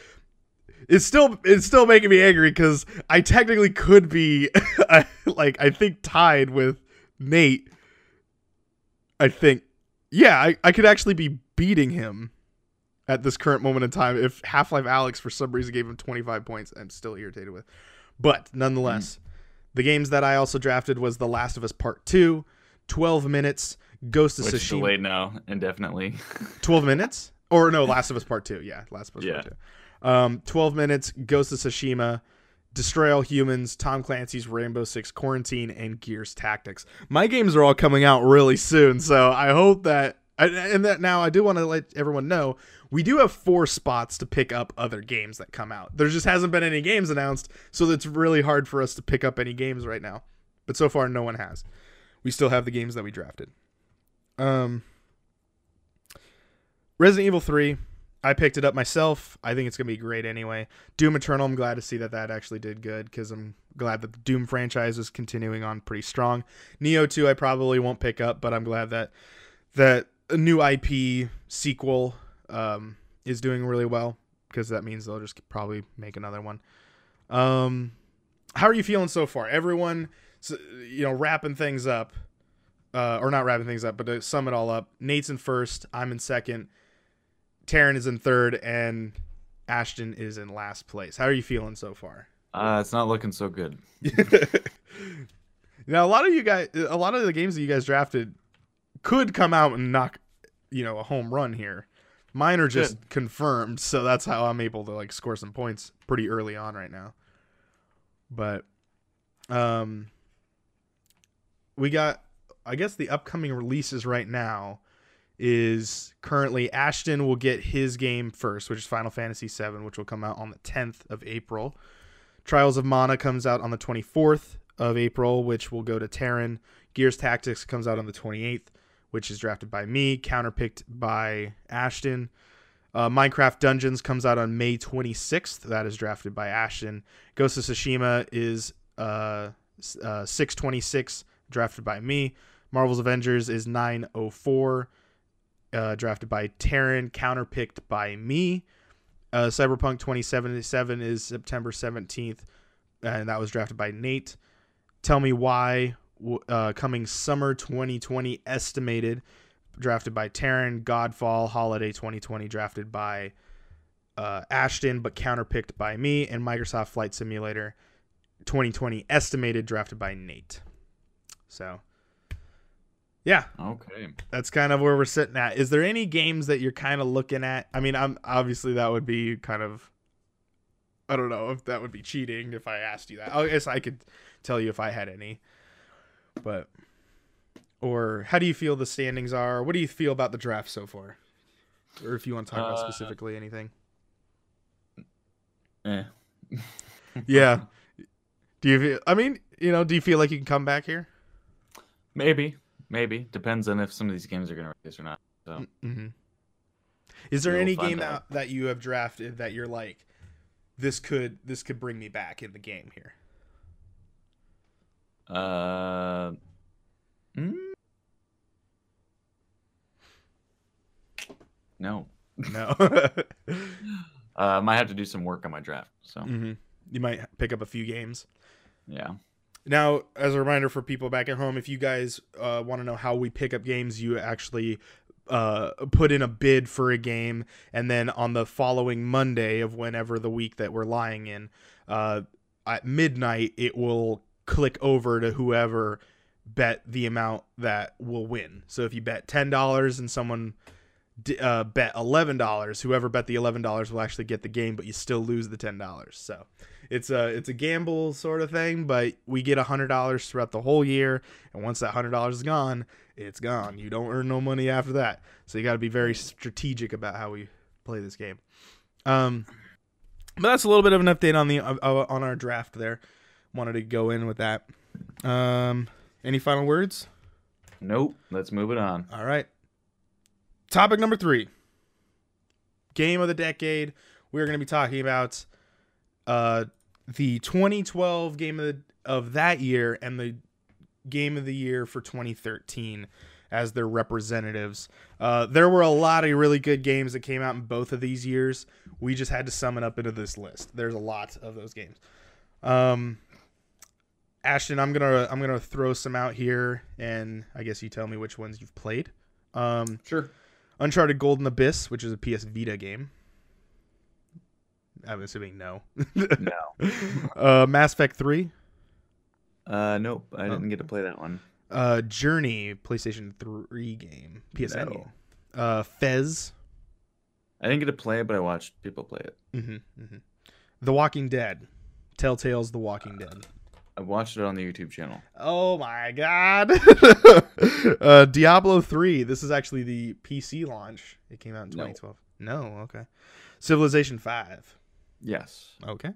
is still it's still making me angry because I technically could be like I think tied with Nate. I think yeah, I, I could actually be beating him at this current moment in time if Half Life Alyx for some reason gave him 25 points. I'm still irritated with. But nonetheless, mm. the games that I also drafted was The Last of Us Part 2, 12 minutes, Ghost of Which Tsushima. delayed now indefinitely. 12 minutes? Or no, Last of Us Part 2. Yeah, Last of Us Yeah. Part 2. Um, 12 minutes, Ghost of Tsushima, Destroy All Humans, Tom Clancy's Rainbow Six Quarantine, and Gears Tactics. My games are all coming out really soon, so I hope that. And that now I do want to let everyone know we do have four spots to pick up other games that come out. There just hasn't been any games announced, so it's really hard for us to pick up any games right now. But so far, no one has. We still have the games that we drafted. Um, Resident Evil 3, I picked it up myself. I think it's going to be great anyway. Doom Eternal, I'm glad to see that that actually did good because I'm glad that the Doom franchise is continuing on pretty strong. Nioh 2, I probably won't pick up, but I'm glad that that a new IP sequel um, is doing really well because that means they'll just probably make another one. Um, how are you feeling so far? Everyone, you know, wrapping things up, uh, or not wrapping things up, but to sum it all up, Nate's in first, I'm in second. Taryn is in third, and Ashton is in last place. How are you feeling so far? Uh, it's not looking so good. now, a lot of you guys, a lot of the games that you guys drafted could come out and knock, you know, a home run here. Mine are just Good. confirmed, so that's how I'm able to like score some points pretty early on right now. But, um, we got, I guess the upcoming releases right now is currently Ashton will get his game first, which is Final Fantasy VII, which will come out on the 10th of April. Trials of Mana comes out on the 24th of April, which will go to Taryn. Gears Tactics comes out on the 28th, which is drafted by me, counterpicked by Ashton. Uh, Minecraft Dungeons comes out on May 26th. That is drafted by Ashton. Ghost of Tsushima is uh, uh, 626, drafted by me. Marvel's Avengers is 904 uh, drafted by Taryn, counterpicked by me. Uh, Cyberpunk 2077 is September 17th, and that was drafted by Nate. Tell Me Why, uh, coming summer 2020, estimated, drafted by Taryn. Godfall Holiday 2020, drafted by uh, Ashton, but counterpicked by me. And Microsoft Flight Simulator 2020, estimated, drafted by Nate. So yeah. Okay. That's kind of where we're sitting at. Is there any games that you're kind of looking at? I mean, I'm obviously that would be kind of I don't know if that would be cheating if I asked you that. I guess I could tell you if I had any. But or how do you feel the standings are? What do you feel about the draft so far? Or if you want to talk uh, about specifically anything. Eh. yeah. Do you feel I mean, you know, do you feel like you can come back here? Maybe. Maybe depends on if some of these games are going to release or not. So. Mm-hmm. Is there any game that, that you have drafted that you're like, this could this could bring me back in the game here? Uh, mm? No. No. Uh, might have to do some work on my draft. So hmm You might pick up a few games. yeah. Now, as a reminder for people back at home, if you guys uh, want to know how we pick up games, you actually uh, put in a bid for a game, and then on the following Monday of whenever the week that we're lying in, uh, at midnight, it will click over to whoever bet the amount that will win. So if you bet ten dollars and someone uh, bet eleven dollars, whoever bet the eleven dollars will actually get the game, but you still lose the ten dollars. So it's a it's a gamble sort of thing, but we get a hundred dollars throughout the whole year, and once that hundred dollars is gone, it's gone. You don't earn no money after that. So you got to be very strategic about how we play this game. Um, but that's a little bit of an update on the uh, uh, on our draft there. Wanted to go in with that. Um, any final words? Nope. Let's move it on. All right. Topic number three. Game of the decade. We're going to be talking about uh, the 2012 game of the, of that year and the game of the year for 2013 as their representatives. Uh, there were a lot of really good games that came out in both of these years. We just had to sum it up into this list. There's a lot of those games. Um, Ashton, I'm gonna I'm gonna throw some out here, and I guess you tell me which ones you've played. Um, Sure. Uncharted Golden Abyss, which is a PS Vita game. I'm assuming no. No. uh, Mass Effect 3, Uh, nope. I didn't get to play that one. uh, Journey, PlayStation 3 game, PSN No. game. Uh, Fez, I didn't get to play it, but I watched people play it. hmm hmm The Walking Dead, Telltale's The Walking Dead. I watched it on the YouTube channel. Oh my god. uh, Diablo 3. This is actually the PC launch. It came out in No. 2012. No, okay. Civilization 5. Yes. Okay.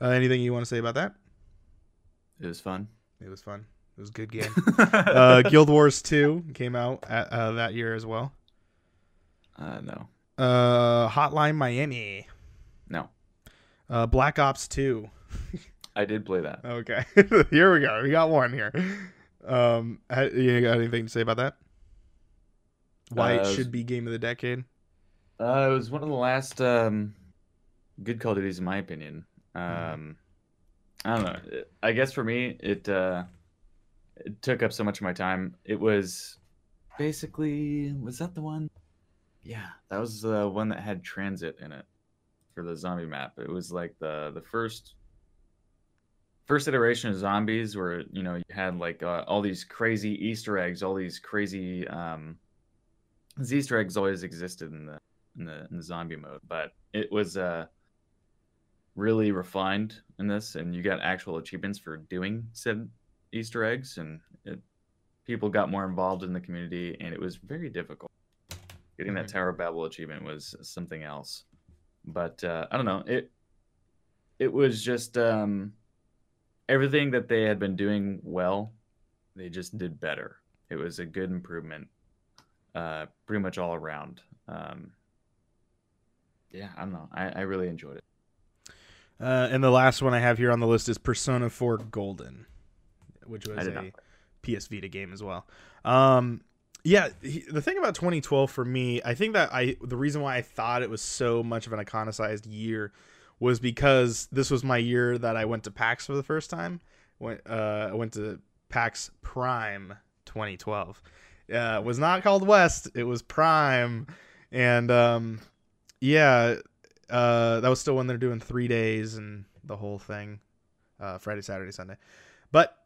Uh, anything you want to say about that? It was fun. It was fun. It was a good game. uh, Guild Wars 2 came out at, uh, that year as well. uh, no. Uh, Hotline Miami. No. Uh, Black Ops 2. I did play that. Okay. here we go. We got one here. Um, you got anything to say about that? Why Uh, it should be game of the decade? Uh, it was one of the last um, good Call of Duties, in my opinion. Mm-hmm. Um, I don't know. I guess for me, it uh, it took up so much of my time. It was basically was that the one? Yeah, that was the one that had TranZit in it for the zombie map. It was like the the first first iteration of zombies, where you know you had like uh, all these crazy Easter eggs, all these crazy um, these Easter eggs always existed in the in the in the zombie mode, but it was uh really refined in this, and you got actual achievements for doing said Easter eggs, and it, people got more involved in the community, and it was very difficult. Getting that Mhm. Tower of Babel achievement was something else, but uh, I don't know it. It was just um, everything that they had been doing well, they just did better. It was a good improvement, uh, pretty much all around. Um, yeah, I don't know. I, I really enjoyed it. Uh, and the last one I have here on the list is Persona 4 Golden, which was a PS Vita game as well. Um, yeah, he, the thing about 2012 for me, I think that I the reason why I thought it was so much of an iconicized year was because this was my year that I went to PAX for the first time. Went uh, I went to PAX Prime 2012. Uh, it was not called West, it was Prime, and um, yeah, uh, that was still when they're doing three days and the whole thing, uh, Friday, Saturday, Sunday. But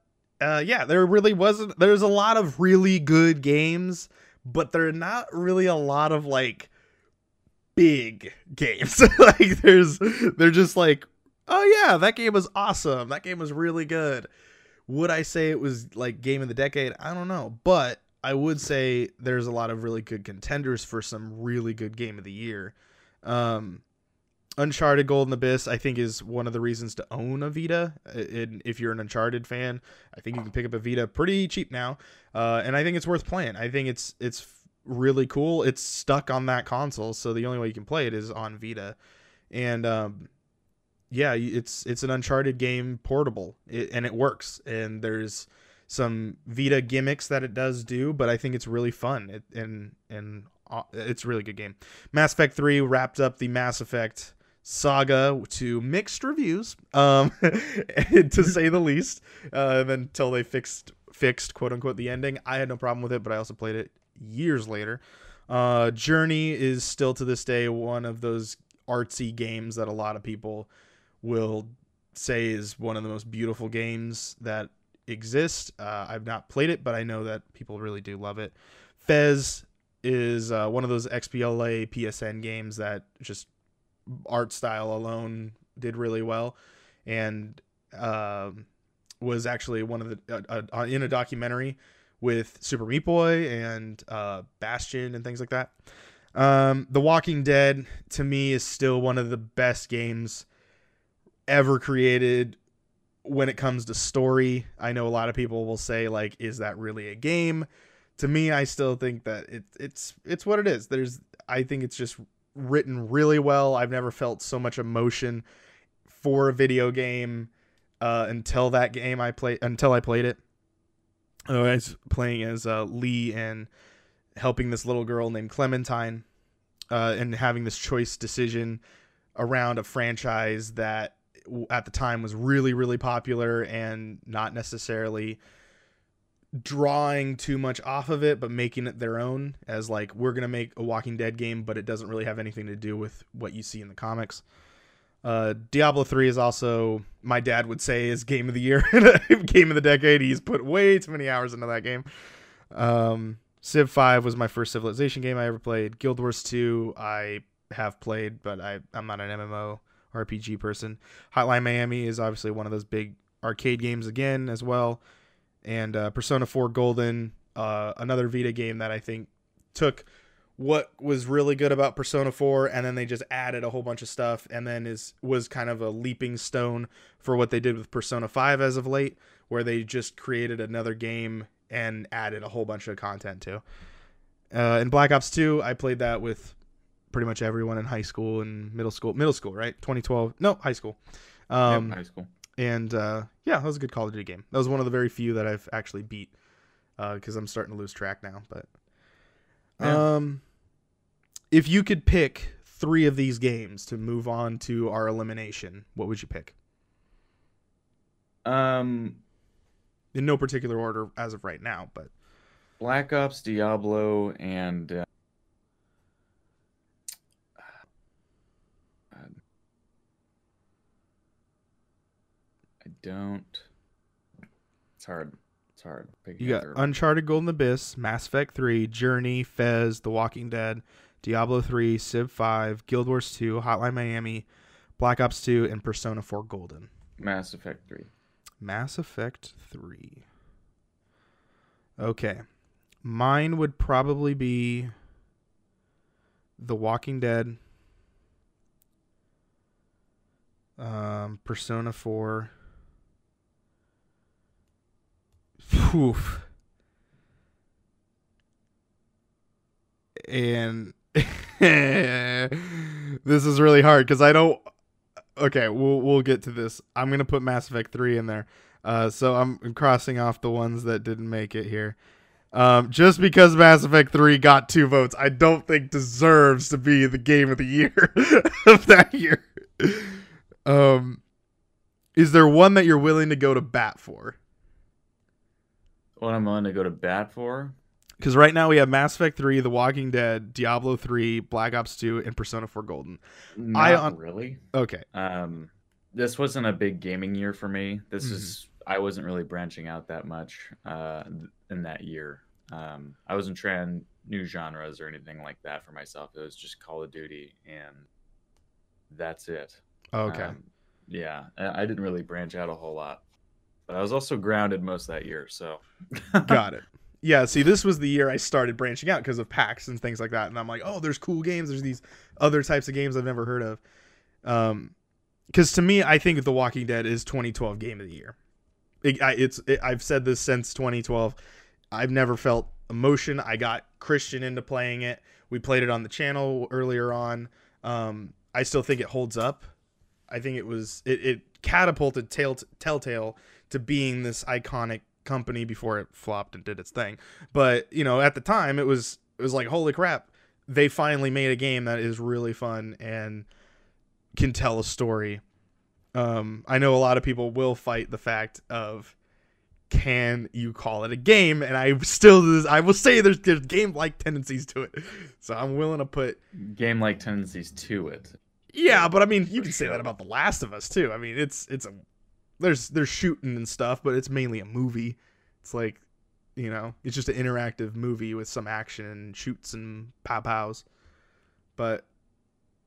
uh, yeah, there really wasn't. There's a lot of really good games, but there are not really a lot of like big games. like there's, they're just like, oh yeah, that game was awesome. That game was really good. Would I say it was like game of the decade? I don't know, but I would say there's a lot of really good contenders for some really good game of the year. Um, Uncharted Golden Abyss, I think, is one of the reasons to own a Vita. And if you're an Uncharted fan, I think you can pick up a Vita pretty cheap now, uh, and I think it's worth playing. I think it's it's really cool. It's stuck on that console, so the only way you can play it is on Vita. And um, yeah, it's it's an Uncharted game portable, it, and it works. And there's some Vita gimmicks that it does do, but I think it's really fun. It, and and uh, it's a really good game. Mass Effect 3 wrapped up the Mass Effect saga to mixed reviews, um, to say the least. Uh, until they fixed fixed quote unquote the ending, I had no problem with it, but I also played it years later. Uh, Journey is still to this day one of those artsy games that a lot of people will say is one of the most beautiful games that exist. Uh, I've not played it, but I know that people really do love it. Fez is uh, one of those XBLA PSN games that just art style alone did really well, and uh, was actually one of the uh, uh, in a documentary with Super Meat Boy and uh, Bastion and things like that. Um, the Walking Dead to me is still one of the best games ever created when it comes to story. I know a lot of people will say like is that really a game? To me, I still think that it, it's it's what it is. There's I think it's just written really well. I've never felt so much emotion for a video game uh, until that game I played until I played it. I was playing as uh, Lee and helping this little girl named Clementine uh, and having this choice decision around a franchise that at the time was really really popular and not necessarily drawing too much off of it but making it their own as like we're going to make a walking dead game but it doesn't really have anything to do with what you see in the comics. Uh, diablo 3 is also my dad would say is game of the year game of the decade. He's put way too many hours into that game. Um, civ 5 was my first civilization game i ever played. Guild wars 2 i have played but I, i'm not an mmo RPG person. Hotline Miami is obviously one of those big arcade games again as well, and uh, Persona 4 Golden, uh, another Vita game that I think took what was really good about Persona 4 and then they just added a whole bunch of stuff and then is was kind of a leaping stone for what they did with Persona 5 as of late where they just created another game and added a whole bunch of content to. Uh, in Black Ops 2, I played that with pretty much everyone in high school and middle school. Middle school, right? 2012. No, high school. Um, yep, high school. And uh, yeah, that was a good Call of Duty game. That was one of the very few that I've actually beat because uh, I'm starting to lose track now. But yeah. um, if you could pick three of these games to move on to our elimination, what would you pick? Um, in no particular order as of right now, but Black Ops, Diablo, and don't. It's hard. It's hard. you got Uncharted Golden Abyss, Mass Effect 3, Journey, Fez, The Walking Dead, Diablo 3, Civ 5, Guild Wars 2, Hotline Miami, Black Ops 2, and Persona 4 Golden. Mass Effect 3. Mass Effect 3. Okay. Mine would probably be The Walking Dead, um, Persona 4, Oof. And this is really hard because I don't. Okay, we'll we'll get to this. I'm gonna put Mass Effect three in there. Uh, so I'm crossing off the ones that didn't make it here. Um, just because Mass Effect 3 got two votes, I don't think deserves to be the game of the year of that year. Um, is there one that you're willing to go to bat for? What I'm willing to go to bat for. Because right now we have Mass Effect 3, The Walking Dead, Diablo 3, Black Ops 2, and Persona 4 Golden. Not I on... really. Okay. Um, this wasn't a big gaming year for me. This mm-hmm. is I wasn't really branching out that much uh, in that year. Um, I wasn't trying new genres or anything like that for myself. It was just Call of Duty, and that's it. Okay. Um, yeah, I didn't really branch out a whole lot. But I was also grounded most that year, so got it. Yeah, see, this was the year I started branching out because of PAX and things like that, and I'm like, oh, there's cool games. There's these other types of games I've never heard of. Um, because to me, I think The Walking Dead is 2012 game of the year. It, I, it's it, I've said this since 2012. I've never felt emotion. I got Christian into playing it. We played it on the channel earlier on. Um, I still think it holds up. I think it was it, it catapulted Telltale to being this iconic company before it flopped and did its thing. But you know, at the time, it was it was like holy crap, they finally made a game that is really fun and can tell a story. Um, I know a lot of people will fight the fact of can you call it a game, and I still I will say there's there's game like tendencies to it, so I'm willing to put game like tendencies to it. Yeah, but I mean, you can say that about The Last of Us too. I mean, it's it's a there's there's shooting and stuff, but it's mainly a movie. It's like, you know, it's just an interactive movie with some action and shoots and pow pows. But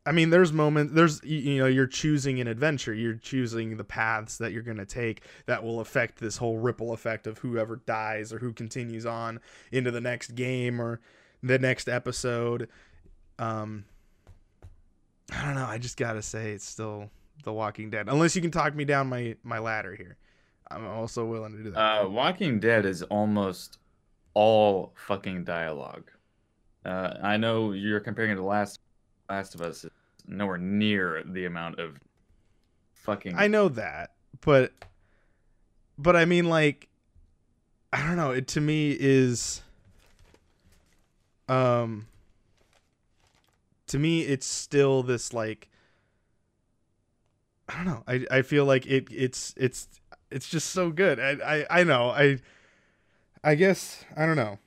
I mean, there's moments. There's you know, you're choosing an adventure. You're choosing the paths that you're gonna take that will affect this whole ripple effect of whoever dies or who continues on into the next game or the next episode. Um, I don't know. I just gotta say, it's still The Walking Dead. Unless you can talk me down my my ladder here, I'm also willing to do that. Uh, Walking Dead is almost all fucking dialogue. Uh, I know you're comparing it to Last Last of Us. Nowhere near the amount of fucking. I know that, but but I mean, like, I don't know. It to me is um to me it's still this like I don't know. I I feel like it it's it's it's just so good. I I, I know. I I guess I don't know.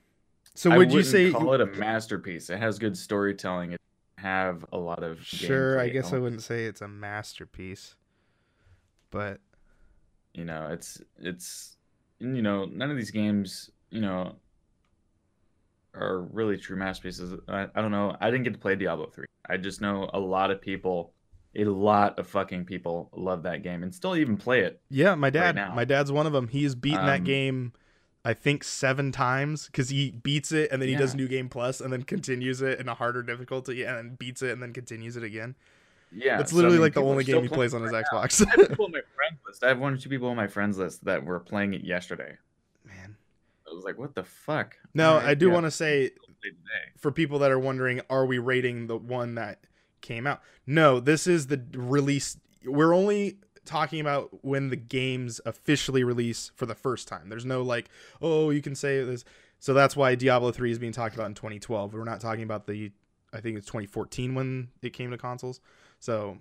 So would you say call it a masterpiece? It has good storytelling. It have a lot of Sure, I guess elements. I wouldn't say it's a masterpiece. But you know, it's it's you know, none of these games, you know, are really true masterpieces. I, I don't know. I didn't get to play Diablo 3. I just know a lot of people, a lot of fucking people love that game and still even play it. Yeah, my dad. Right my dad's one of them. He's beaten um, that game I think seven times because he beats it and then he yeah. does New Game Plus and then continues it in a harder difficulty and then beats it and then continues it again. Yeah, it's literally so, like the only game he plays on his right Xbox. I have people on my friends list. I have one or two people on my friends list that were playing it yesterday. Man, I was like, what the fuck? No, right, I do yeah. want to say for people that are wondering, are we rating the one that came out? No, this is the release. We're only talking about when the games officially release for the first time. There's no like, oh, you can say this. So that's why Diablo 3 is being talked about in 2012. We're not talking about the I think it's 2014 when it came to consoles. So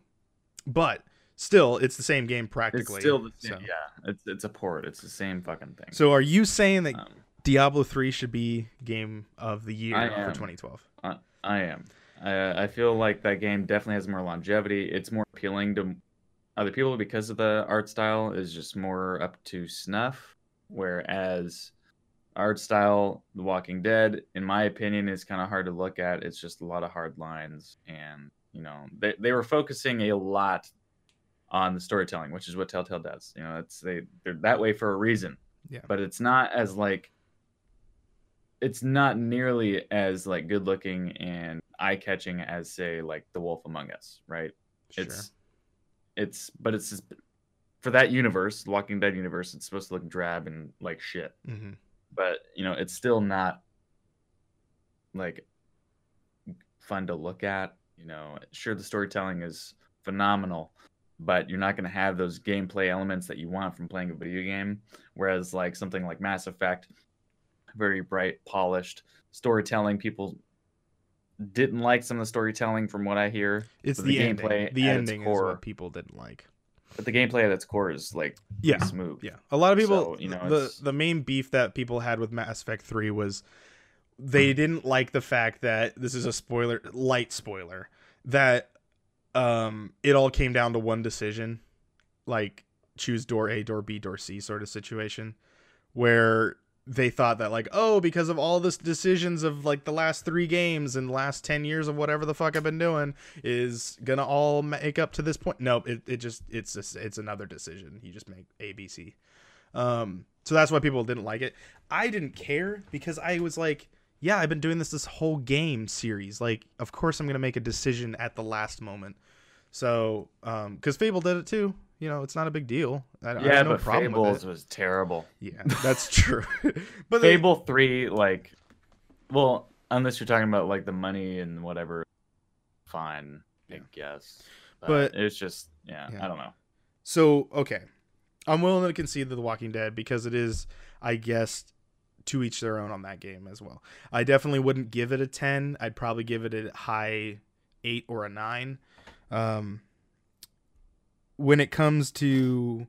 but still it's the same game practically. It's still the same. So. Yeah, it's it's a port. It's the same fucking thing. So are you saying that um, Diablo 3 should be game of the year for 2012? I, I am. I, I feel like that game definitely has more longevity. It's more appealing to other people because of the art style is just more up to snuff. Whereas art style, The Walking Dead, in my opinion, is kind of hard to look at. It's just a lot of hard lines, and you know they they were focusing a lot on the storytelling, which is what Telltale does. You know, it's they they're that way for a reason. Yeah. But it's not as like it's not nearly as like good looking and eye catching as say like The Wolf Among Us, right? Sure. It's it's but it's just, for that universe, Walking Dead universe, it's supposed to look drab and like shit. Mm-hmm. But you know, it's still not like fun to look at. You know, sure the storytelling is phenomenal, but you're not going to have those gameplay elements that you want from playing a video game. Whereas like something like Mass Effect, very bright, polished storytelling, people didn't like some of the storytelling from what I hear. It's the, the gameplay. The ending core, is what people didn't like. But the gameplay at its core is like yeah, smooth. Yeah, a lot of people. So, you know, the it's... the main beef that people had with Mass Effect Three was they hmm. didn't like the fact that this is a spoiler, light spoiler, that um it all came down to one decision, like choose door A, door B, door C sort of situation, where they thought that like oh because of all this decisions of like the last three games and last 10 years of whatever the fuck i've been doing is gonna all make up to this point. No it, it just it's just it's another decision. You just make abc um so that's why people didn't like it. I didn't care because i was like yeah i've been doing this this whole game series. Like of course i'm gonna make a decision at the last moment so um because fable did it too you know, it's not a big deal. I, yeah, I no but Fables was terrible. Yeah, that's true. but Fable three, like Well, unless you're talking about like the money and whatever, fine, I Yeah. guess. But- it's just yeah, Yeah. I don't know. So okay, I'm willing to concede to The Walking Dead because it is, I guess, to each their own on that game as well. I definitely wouldn't give it a ten. I'd probably give it a high eight or a nine. Um, when it comes to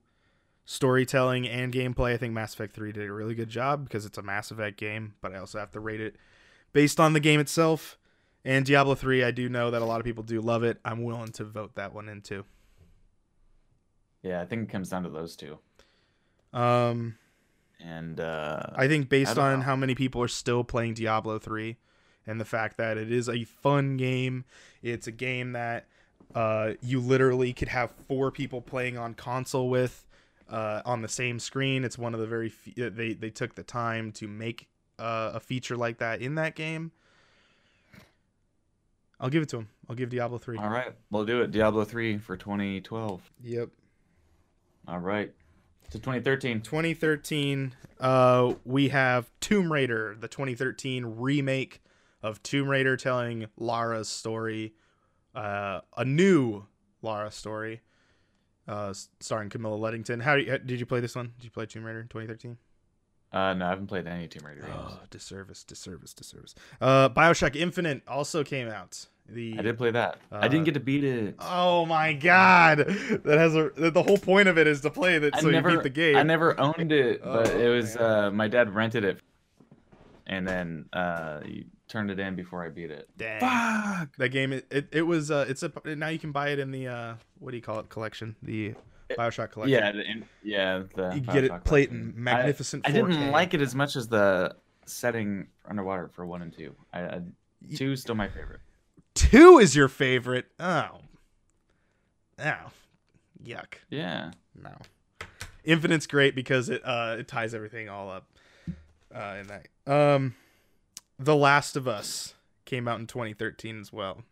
storytelling and gameplay, I think Mass Effect 3 did a really good job because it's a Mass Effect game, but I also have to rate it based on the game itself. And Diablo 3, I do know that a lot of people do love it. I'm willing to vote that one in too. Yeah, I think it comes down to those two. Um, And uh I think based don't on know. how many people are still playing Diablo 3 and the fact that it is a fun game, it's a game that uh, you literally could have four people playing on console with uh, on the same screen. It's one of the very fe- they they took the time to make uh, a feature like that in that game. I'll give it to him. I'll give Diablo 3. all right, we'll do it. Diablo 3 for 2012. Yep. All right. To 2013. 2013 uh we have tomb raider the 2013 remake of tomb raider telling lara's story uh a new lara story uh starring camilla luddington how you, did you play this one? Did you play tomb raider in 2013 Uh no, I haven't played any Tomb Raider games. oh disservice disservice disservice. Uh bioshock infinite also came out. The I did play that. I Uh, didn't get to beat it. oh my god. That has a the whole point of it is to play that I so never you beat the game. I never owned it, but Oh, it was uh my dad rented it. And then uh turned it in before I beat it. Dang. Fuck. That game, it, it, it was, uh, it's a, now you can buy it in the, uh, what do you call it, collection? The Bioshock collection. Yeah, the, in- yeah, the You can get it Bioshock it in magnificent I, I 4K. didn't like it as much as the setting underwater for one and two. I, I two is still my favorite. Two is your favorite. Oh. Oh. Yuck. Yeah. No. Infinite's great because it, uh, it ties everything all up, uh, in that. Um, The Last of Us came out in 2013 as well.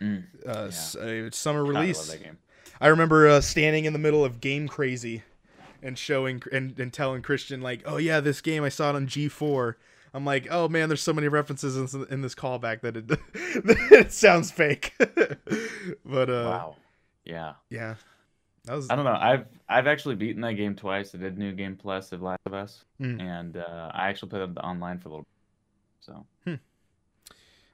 Mm. Uh, Yeah. summer I release. that game. I remember uh, standing in the middle of Game Crazy and showing and, and telling Christian like, "Oh yeah, this game I saw it on G4." I'm like, "Oh man, there's so many references in, in this callback that it, it sounds fake." but uh, wow. Yeah. yeah, that was I don't know. I've I've actually beaten that game twice. I did New Game Plus of Last of Us, Mm. and uh, I actually played it online for a little. So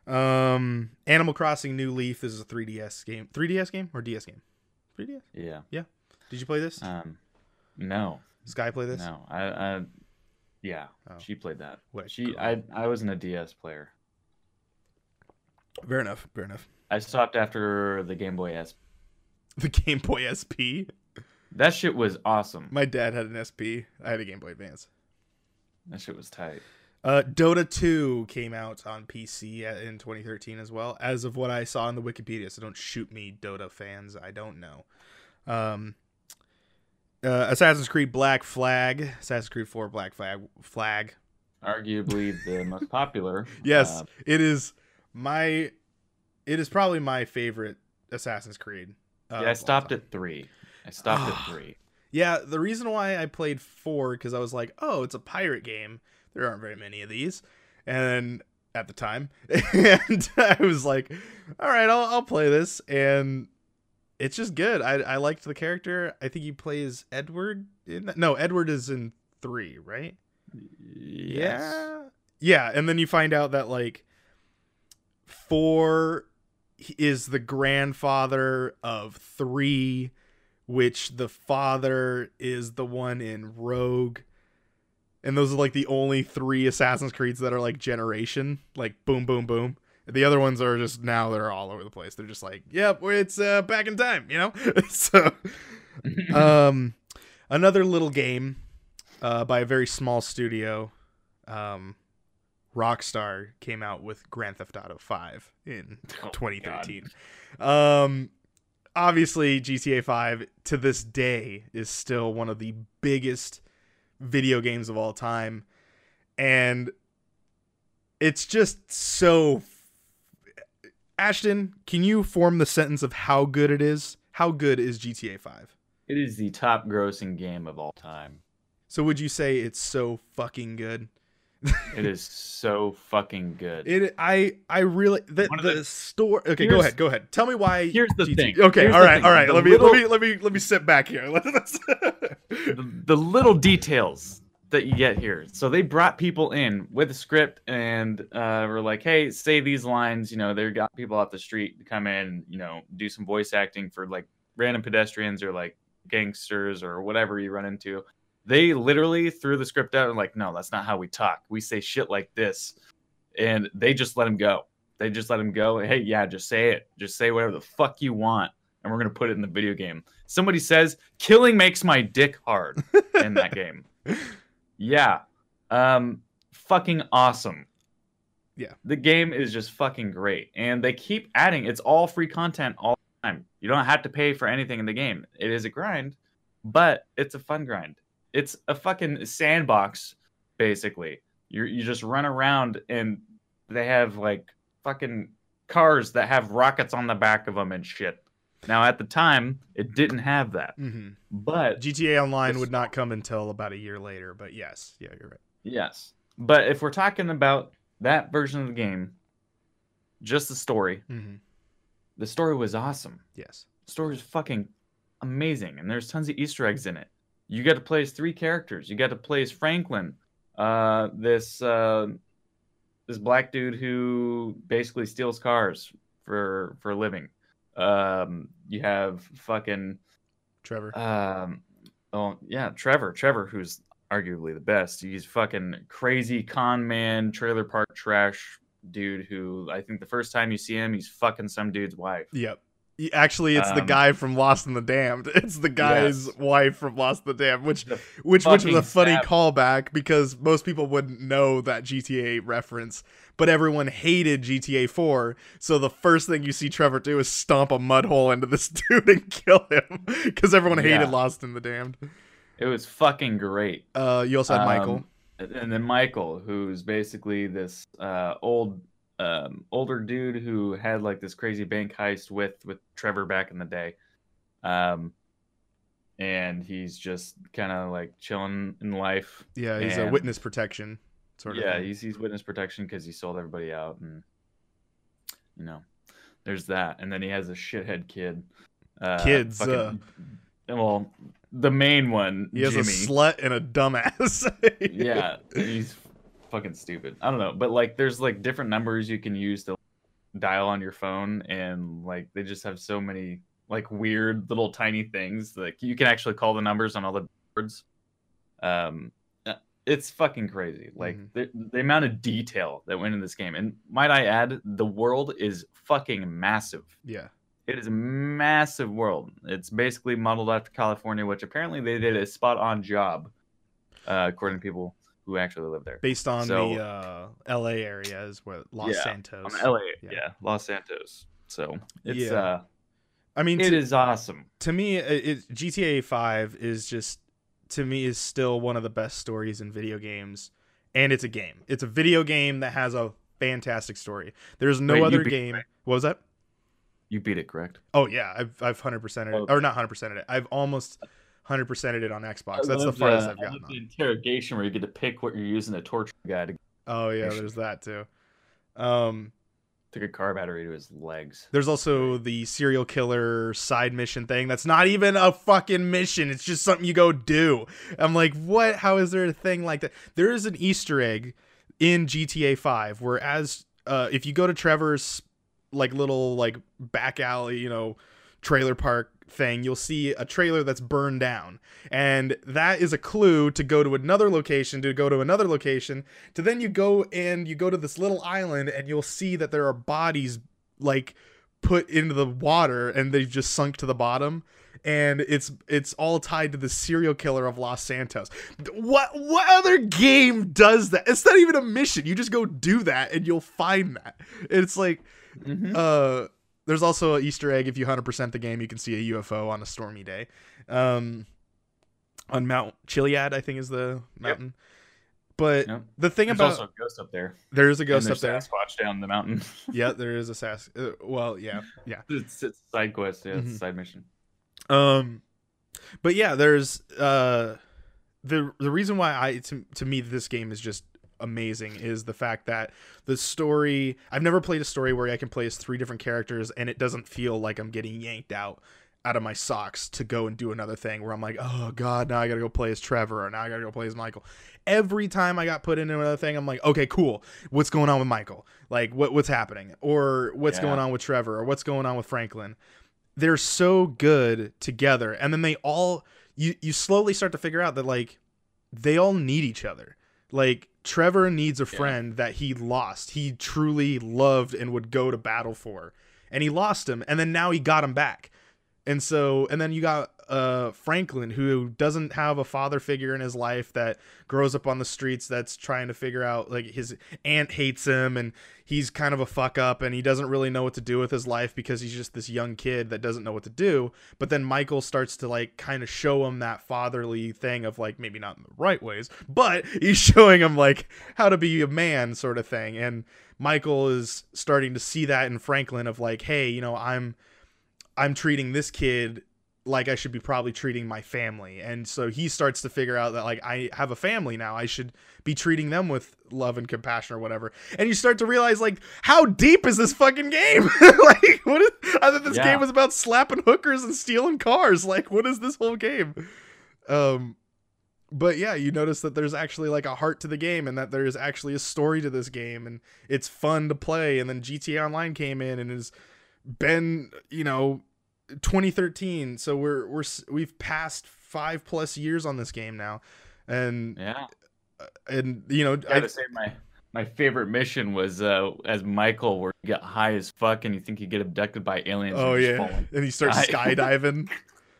um Animal Crossing New Leaf. This is a 3DS game, 3DS game or DS game? 3DS. yeah. Yeah. Did you play this? Um, no, Sky play this? no. I, I yeah. Oh. She played that. What She girl. I I wasn't a DS player. Fair enough. Fair enough. I stopped after the Game Boy S. The Game Boy SP. That shit was awesome. My dad had an SP. I had a Game Boy Advance. That shit was tight. Uh, Dota 2 came out on PC in 2013 as well, as of what I saw on the Wikipedia. So don't shoot me, Dota fans. I don't know. Um, uh, Assassin's Creed Black Flag, Assassin's Creed 4 Black Flag. Flag. Arguably the most popular. Yes, Uh, it is my. It is probably my favorite Assassin's Creed. uh, yeah, I stopped at three. I stopped at three. Yeah, the reason why I played four because I was like, oh, it's a pirate game. There aren't very many of these, and at the time, and I was like, all right, I'll I'll play this, and it's just good. I I liked the character. I think he plays Edward. In that. No, Edward is in three, right? Yes. Yeah, yeah, and then you find out that like four is the grandfather of three, which the father is the one in Rogue. And those are like the only three Assassin's Creeds that are like generation, like boom, boom, boom. The other ones are just now they're all over the place. They're just like, yep, it's uh, back in time, you know. so, um, another little game uh, by a very small studio, um, Rockstar came out with Grand Theft Auto 5 in Oh, 2013. Um, obviously, GTA 5 to this day is still one of the biggest video games of all time, and it's just so. Ashton, can you form the sentence of how good it is? How good is GTA 5? It is the top grossing game of all time. So would you say it's so fucking good It is so fucking good. It I I really the, the, the- store. Okay, go ahead. Go ahead. Tell me why. Here's the GT thing. Okay, Here's all right, all right. The Let me let me let me let me sit back here. The, the little details that you get here. So they brought people in with a script and uh, were like, "Hey, say these lines." You know, they got people off the street to come in, you know, do some voice acting for like random pedestrians or like gangsters or whatever you run into. They literally threw the script out and like, "No, that's not how we talk. We say shit like this," and they just let him go. They just let him go. Hey, yeah, just say it. Just say whatever the fuck you want, and we're gonna put it in the video game. Somebody says, "Killing makes my dick hard." in that game. Yeah. Um fucking awesome. Yeah. The game is just fucking great. And they keep adding it's all free content all the time. You don't have to pay for anything in the game. It is a grind, but it's a fun grind. It's a fucking sandbox basically. You you just run around and they have like fucking cars that have rockets on the back of them and shit. Now at the time, it didn't have that. Mhm. But GTA Online would not come until about a year later, but yes, yeah, you're right. Yes. But if we're talking about that version of the game, just the story, hmm the story was awesome. Yes. The story was fucking amazing, and there's tons of Easter eggs in it. You got to play as three characters. You got to play as Franklin, uh, this uh, this black dude who basically steals cars for for a living. Um, you have fucking Trevor. um, oh yeah, Trevor. Trevor, who's arguably the best. He's fucking crazy con man, trailer park trash dude. Who I think the first time you see him, he's fucking some dude's wife. Yep. Actually, it's the Um, guy from Lost in the Damned. It's the guy's Yes. wife from Lost in the Damned, which The which which was a funny stab. callback because most people wouldn't know that GTA reference, but everyone hated GTA 4. So the first thing you see Trevor do is stomp a mud hole into this dude and kill him because everyone hated Yeah. Lost in the Damned. It was fucking great. Uh, you also had Michael. Um, and then Michael, who's basically this uh, old, um, older dude who had like this crazy bank heist with with Trevor back in the day, um, and he's just kind of like chilling in life. Yeah, he's a witness protection sort of. yeah, he's he's witness protection because he sold everybody out, and you know, there's that. And then he has a shithead kid. Uh, Kids, fucking- well, the main one, he has Jimmy. a slut and a dumbass. yeah, he's fucking stupid. I don't know, but like, there's like different numbers you can use to dial on your phone, and like they just have so many like weird little tiny things. Like you can actually call the numbers on all the boards. Um, uh, it's fucking crazy. Like Mhm. the, the amount of detail that went in this game, and might I add, the world is fucking massive. yeah. It is a massive world. It's basically modeled after California, which apparently they did a spot on job, uh, according to people who actually live there. Based on So- the uh, L.A. area is what Los Yeah, Santos. On LA, Yeah. yeah. Los Santos. So it's Yeah. uh, I mean, it to, is awesome. to me, it, it, GTA Five is just to me is still one of the best stories in video games, and it's a game. It's a video game that has a fantastic story. There's no Wait, other game. What was that? You beat it, correct? Oh yeah, I've I've hundred percent it, Oh. or not hundred percent it. I've almost hundred percent it on Xbox. I That's the farthest the- I've gotten. the interrogation where you get to pick what you're using to torture guy to Oh yeah, there's that too. Um, took a car battery to his legs. There's also the serial killer side mission thing. That's not even a fucking mission. It's just something you go do. I'm like, what? How is there a thing like that? There is an Easter egg in GTA 5 where as uh, if you go to Trevor's like little like back alley, you know, trailer park thing, you'll see a trailer that's burned down. And that is a clue to go to another location, to go to another location, to then you go and you go to this little island and you'll see that there are bodies like put into the water and they've just sunk to the bottom and it's it's all tied to the serial killer of Los Santos. What what other game does that? It's not even a mission. You just go do that and you'll find that. It's like Mhm. uh there's also an Easter egg if you 100% the game you can see a UFO on a stormy day. Um on Mount Chiliad I think is the mountain. But Yep. the thing about. There's about also a ghost up there. there is a ghost up there. Sasquatch down the mountain. yeah, there is a sass. Uh, well, yeah, yeah. it's, it's a side quest. Yeah, it's Mhm. a side mission. Um, but yeah, there's uh, the the reason why I to to me this game is just amazing is the fact that the story I've never played a story where I can play as three different characters and it doesn't feel like I'm getting yanked out out of my socks to go and do another thing where I'm like, oh god, now I gotta go play as Trevor or now I gotta go play as Michael. Every time I got put into another thing, I'm like, okay, cool. What's going on with Michael? Like, what what's happening? Or what's Yeah. going on with Trevor? Or what's going on with Franklin? They're so good together, and then they all you you slowly start to figure out that like they all need each other. Like Trevor needs a Yeah. friend that he lost. He truly loved and would go to battle for. And he lost him and then now he got him back. And so and then you got uh Franklin who doesn't have a father figure in his life that grows up on the streets that's trying to figure out like his aunt hates him and he's kind of a fuck up and he doesn't really know what to do with his life because he's just this young kid that doesn't know what to do. But then Michael starts to like kind of show him that fatherly thing of like maybe not in the right ways, but he's showing him like how to be a man sort of thing. And Michael is starting to see that in Franklin of like, hey, you know, I'm I'm treating this kid like I should be probably treating my family. And so he starts to figure out that like I have a family now. I should be treating them with love and compassion or whatever. And you start to realize like how deep is this fucking game? like what is I thought this Yeah. game was about slapping hookers and stealing cars. Like what is this whole game? Um but yeah, you notice that there's actually like a heart to the game and that there's actually a story to this game and it's fun to play and then GTA Online came in and has been, you know, 2013 so we're we're we've passed 5 plus years on this game now and Yeah. and you know I I, gotta say my my favorite mission was uh as Michael where you get high as fuck and you think you get abducted by aliens. oh and yeah and he starts sky. skydiving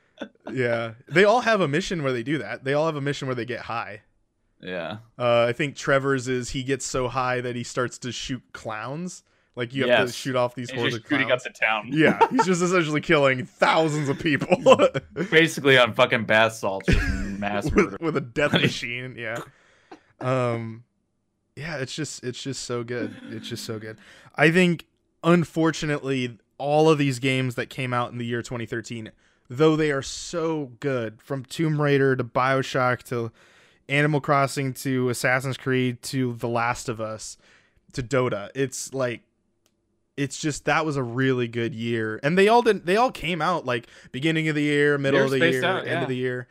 yeah they all have a mission where they do that they all have a mission where they get high Yeah. uh i think trevor's is he gets so high that he starts to shoot clowns like you have to shoot off these He's hordes just of shooting up the town. yeah he's just essentially killing thousands of people. Basically on fucking bath salts, mass murder. with, with a death machine yeah. Um yeah it's just it's just so good. It's just so good. I think unfortunately all of these games that came out in the year 2013 though they are so good from tomb raider to bioshock to animal crossing to assassin's creed to the last of us to dota it's like it's just that was a really good year and they all didn't they all came out like beginning of the year middle They're of the year out, end yeah. of the year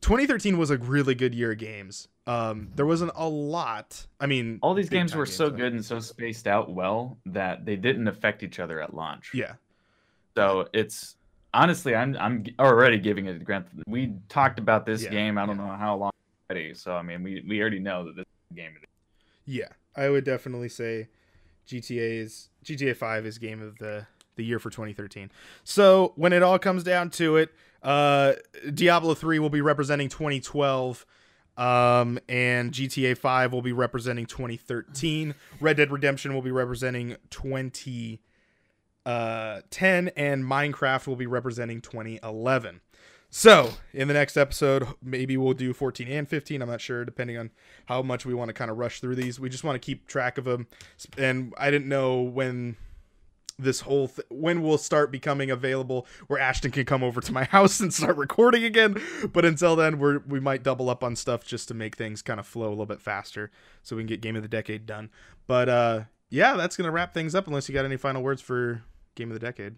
2013 was a really good year of games um there wasn't a lot i mean All these games were so good and so spaced out well that they didn't affect each other at launch. yeah So it's honestly, I'm I'm already giving it a grant. We talked about this Yeah, game. I don't yeah. know how long already. So I mean, we we already know that this game is yeah i would definitely say gta's gta 5 is game of the the year for 2013 so when it all comes down to it uh diablo 3 will be representing 2012 um and gta 5 will be representing 2013 red dead redemption will be representing 20 uh 10 and minecraft will be representing 2011 so in the next episode maybe we'll do 14 and 15 i'm not sure depending on how much we want to kind of rush through these. We just want to keep track of them and i didn't know when this whole th- when we'll start becoming available where ashton can come over to my house and start recording again. But until then we're we might double up on stuff just to make things kind of flow a little bit faster so we can get game of the decade done. But uh yeah that's gonna wrap things up unless you got any final words for game of the decade.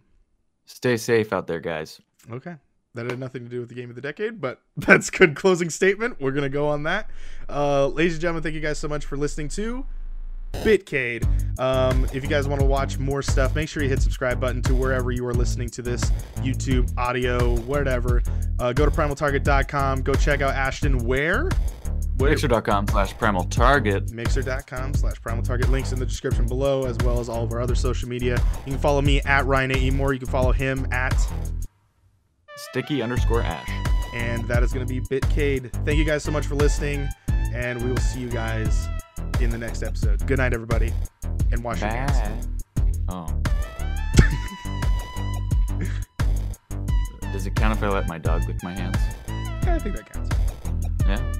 Stay safe out there, guys. Okay. That had nothing to do with the game of the decade, but that's good closing statement. We're gonna go on that. Uh, ladies and gentlemen, thank you guys so much for listening to Bitcade. Um, if you guys want to watch more stuff, make sure you hit subscribe button to wherever you are listening to this YouTube, audio, whatever. Uh, go to primaltarget.com. Go check out Ashton where? Mixer.com slash primal target. Mixer.com slash primal target links in the description below, as well as all of our other social media. You can follow me at Ryan A. Moore. You can follow him at Sticky underscore ash. and that is going to be Bitcade. Thank you guys so much for listening, and we will see you guys in the next episode. Good night, everybody, and wash your hands. Oh. Does it count if I let my dog lick my hands? Yeah, I think that counts. Yeah.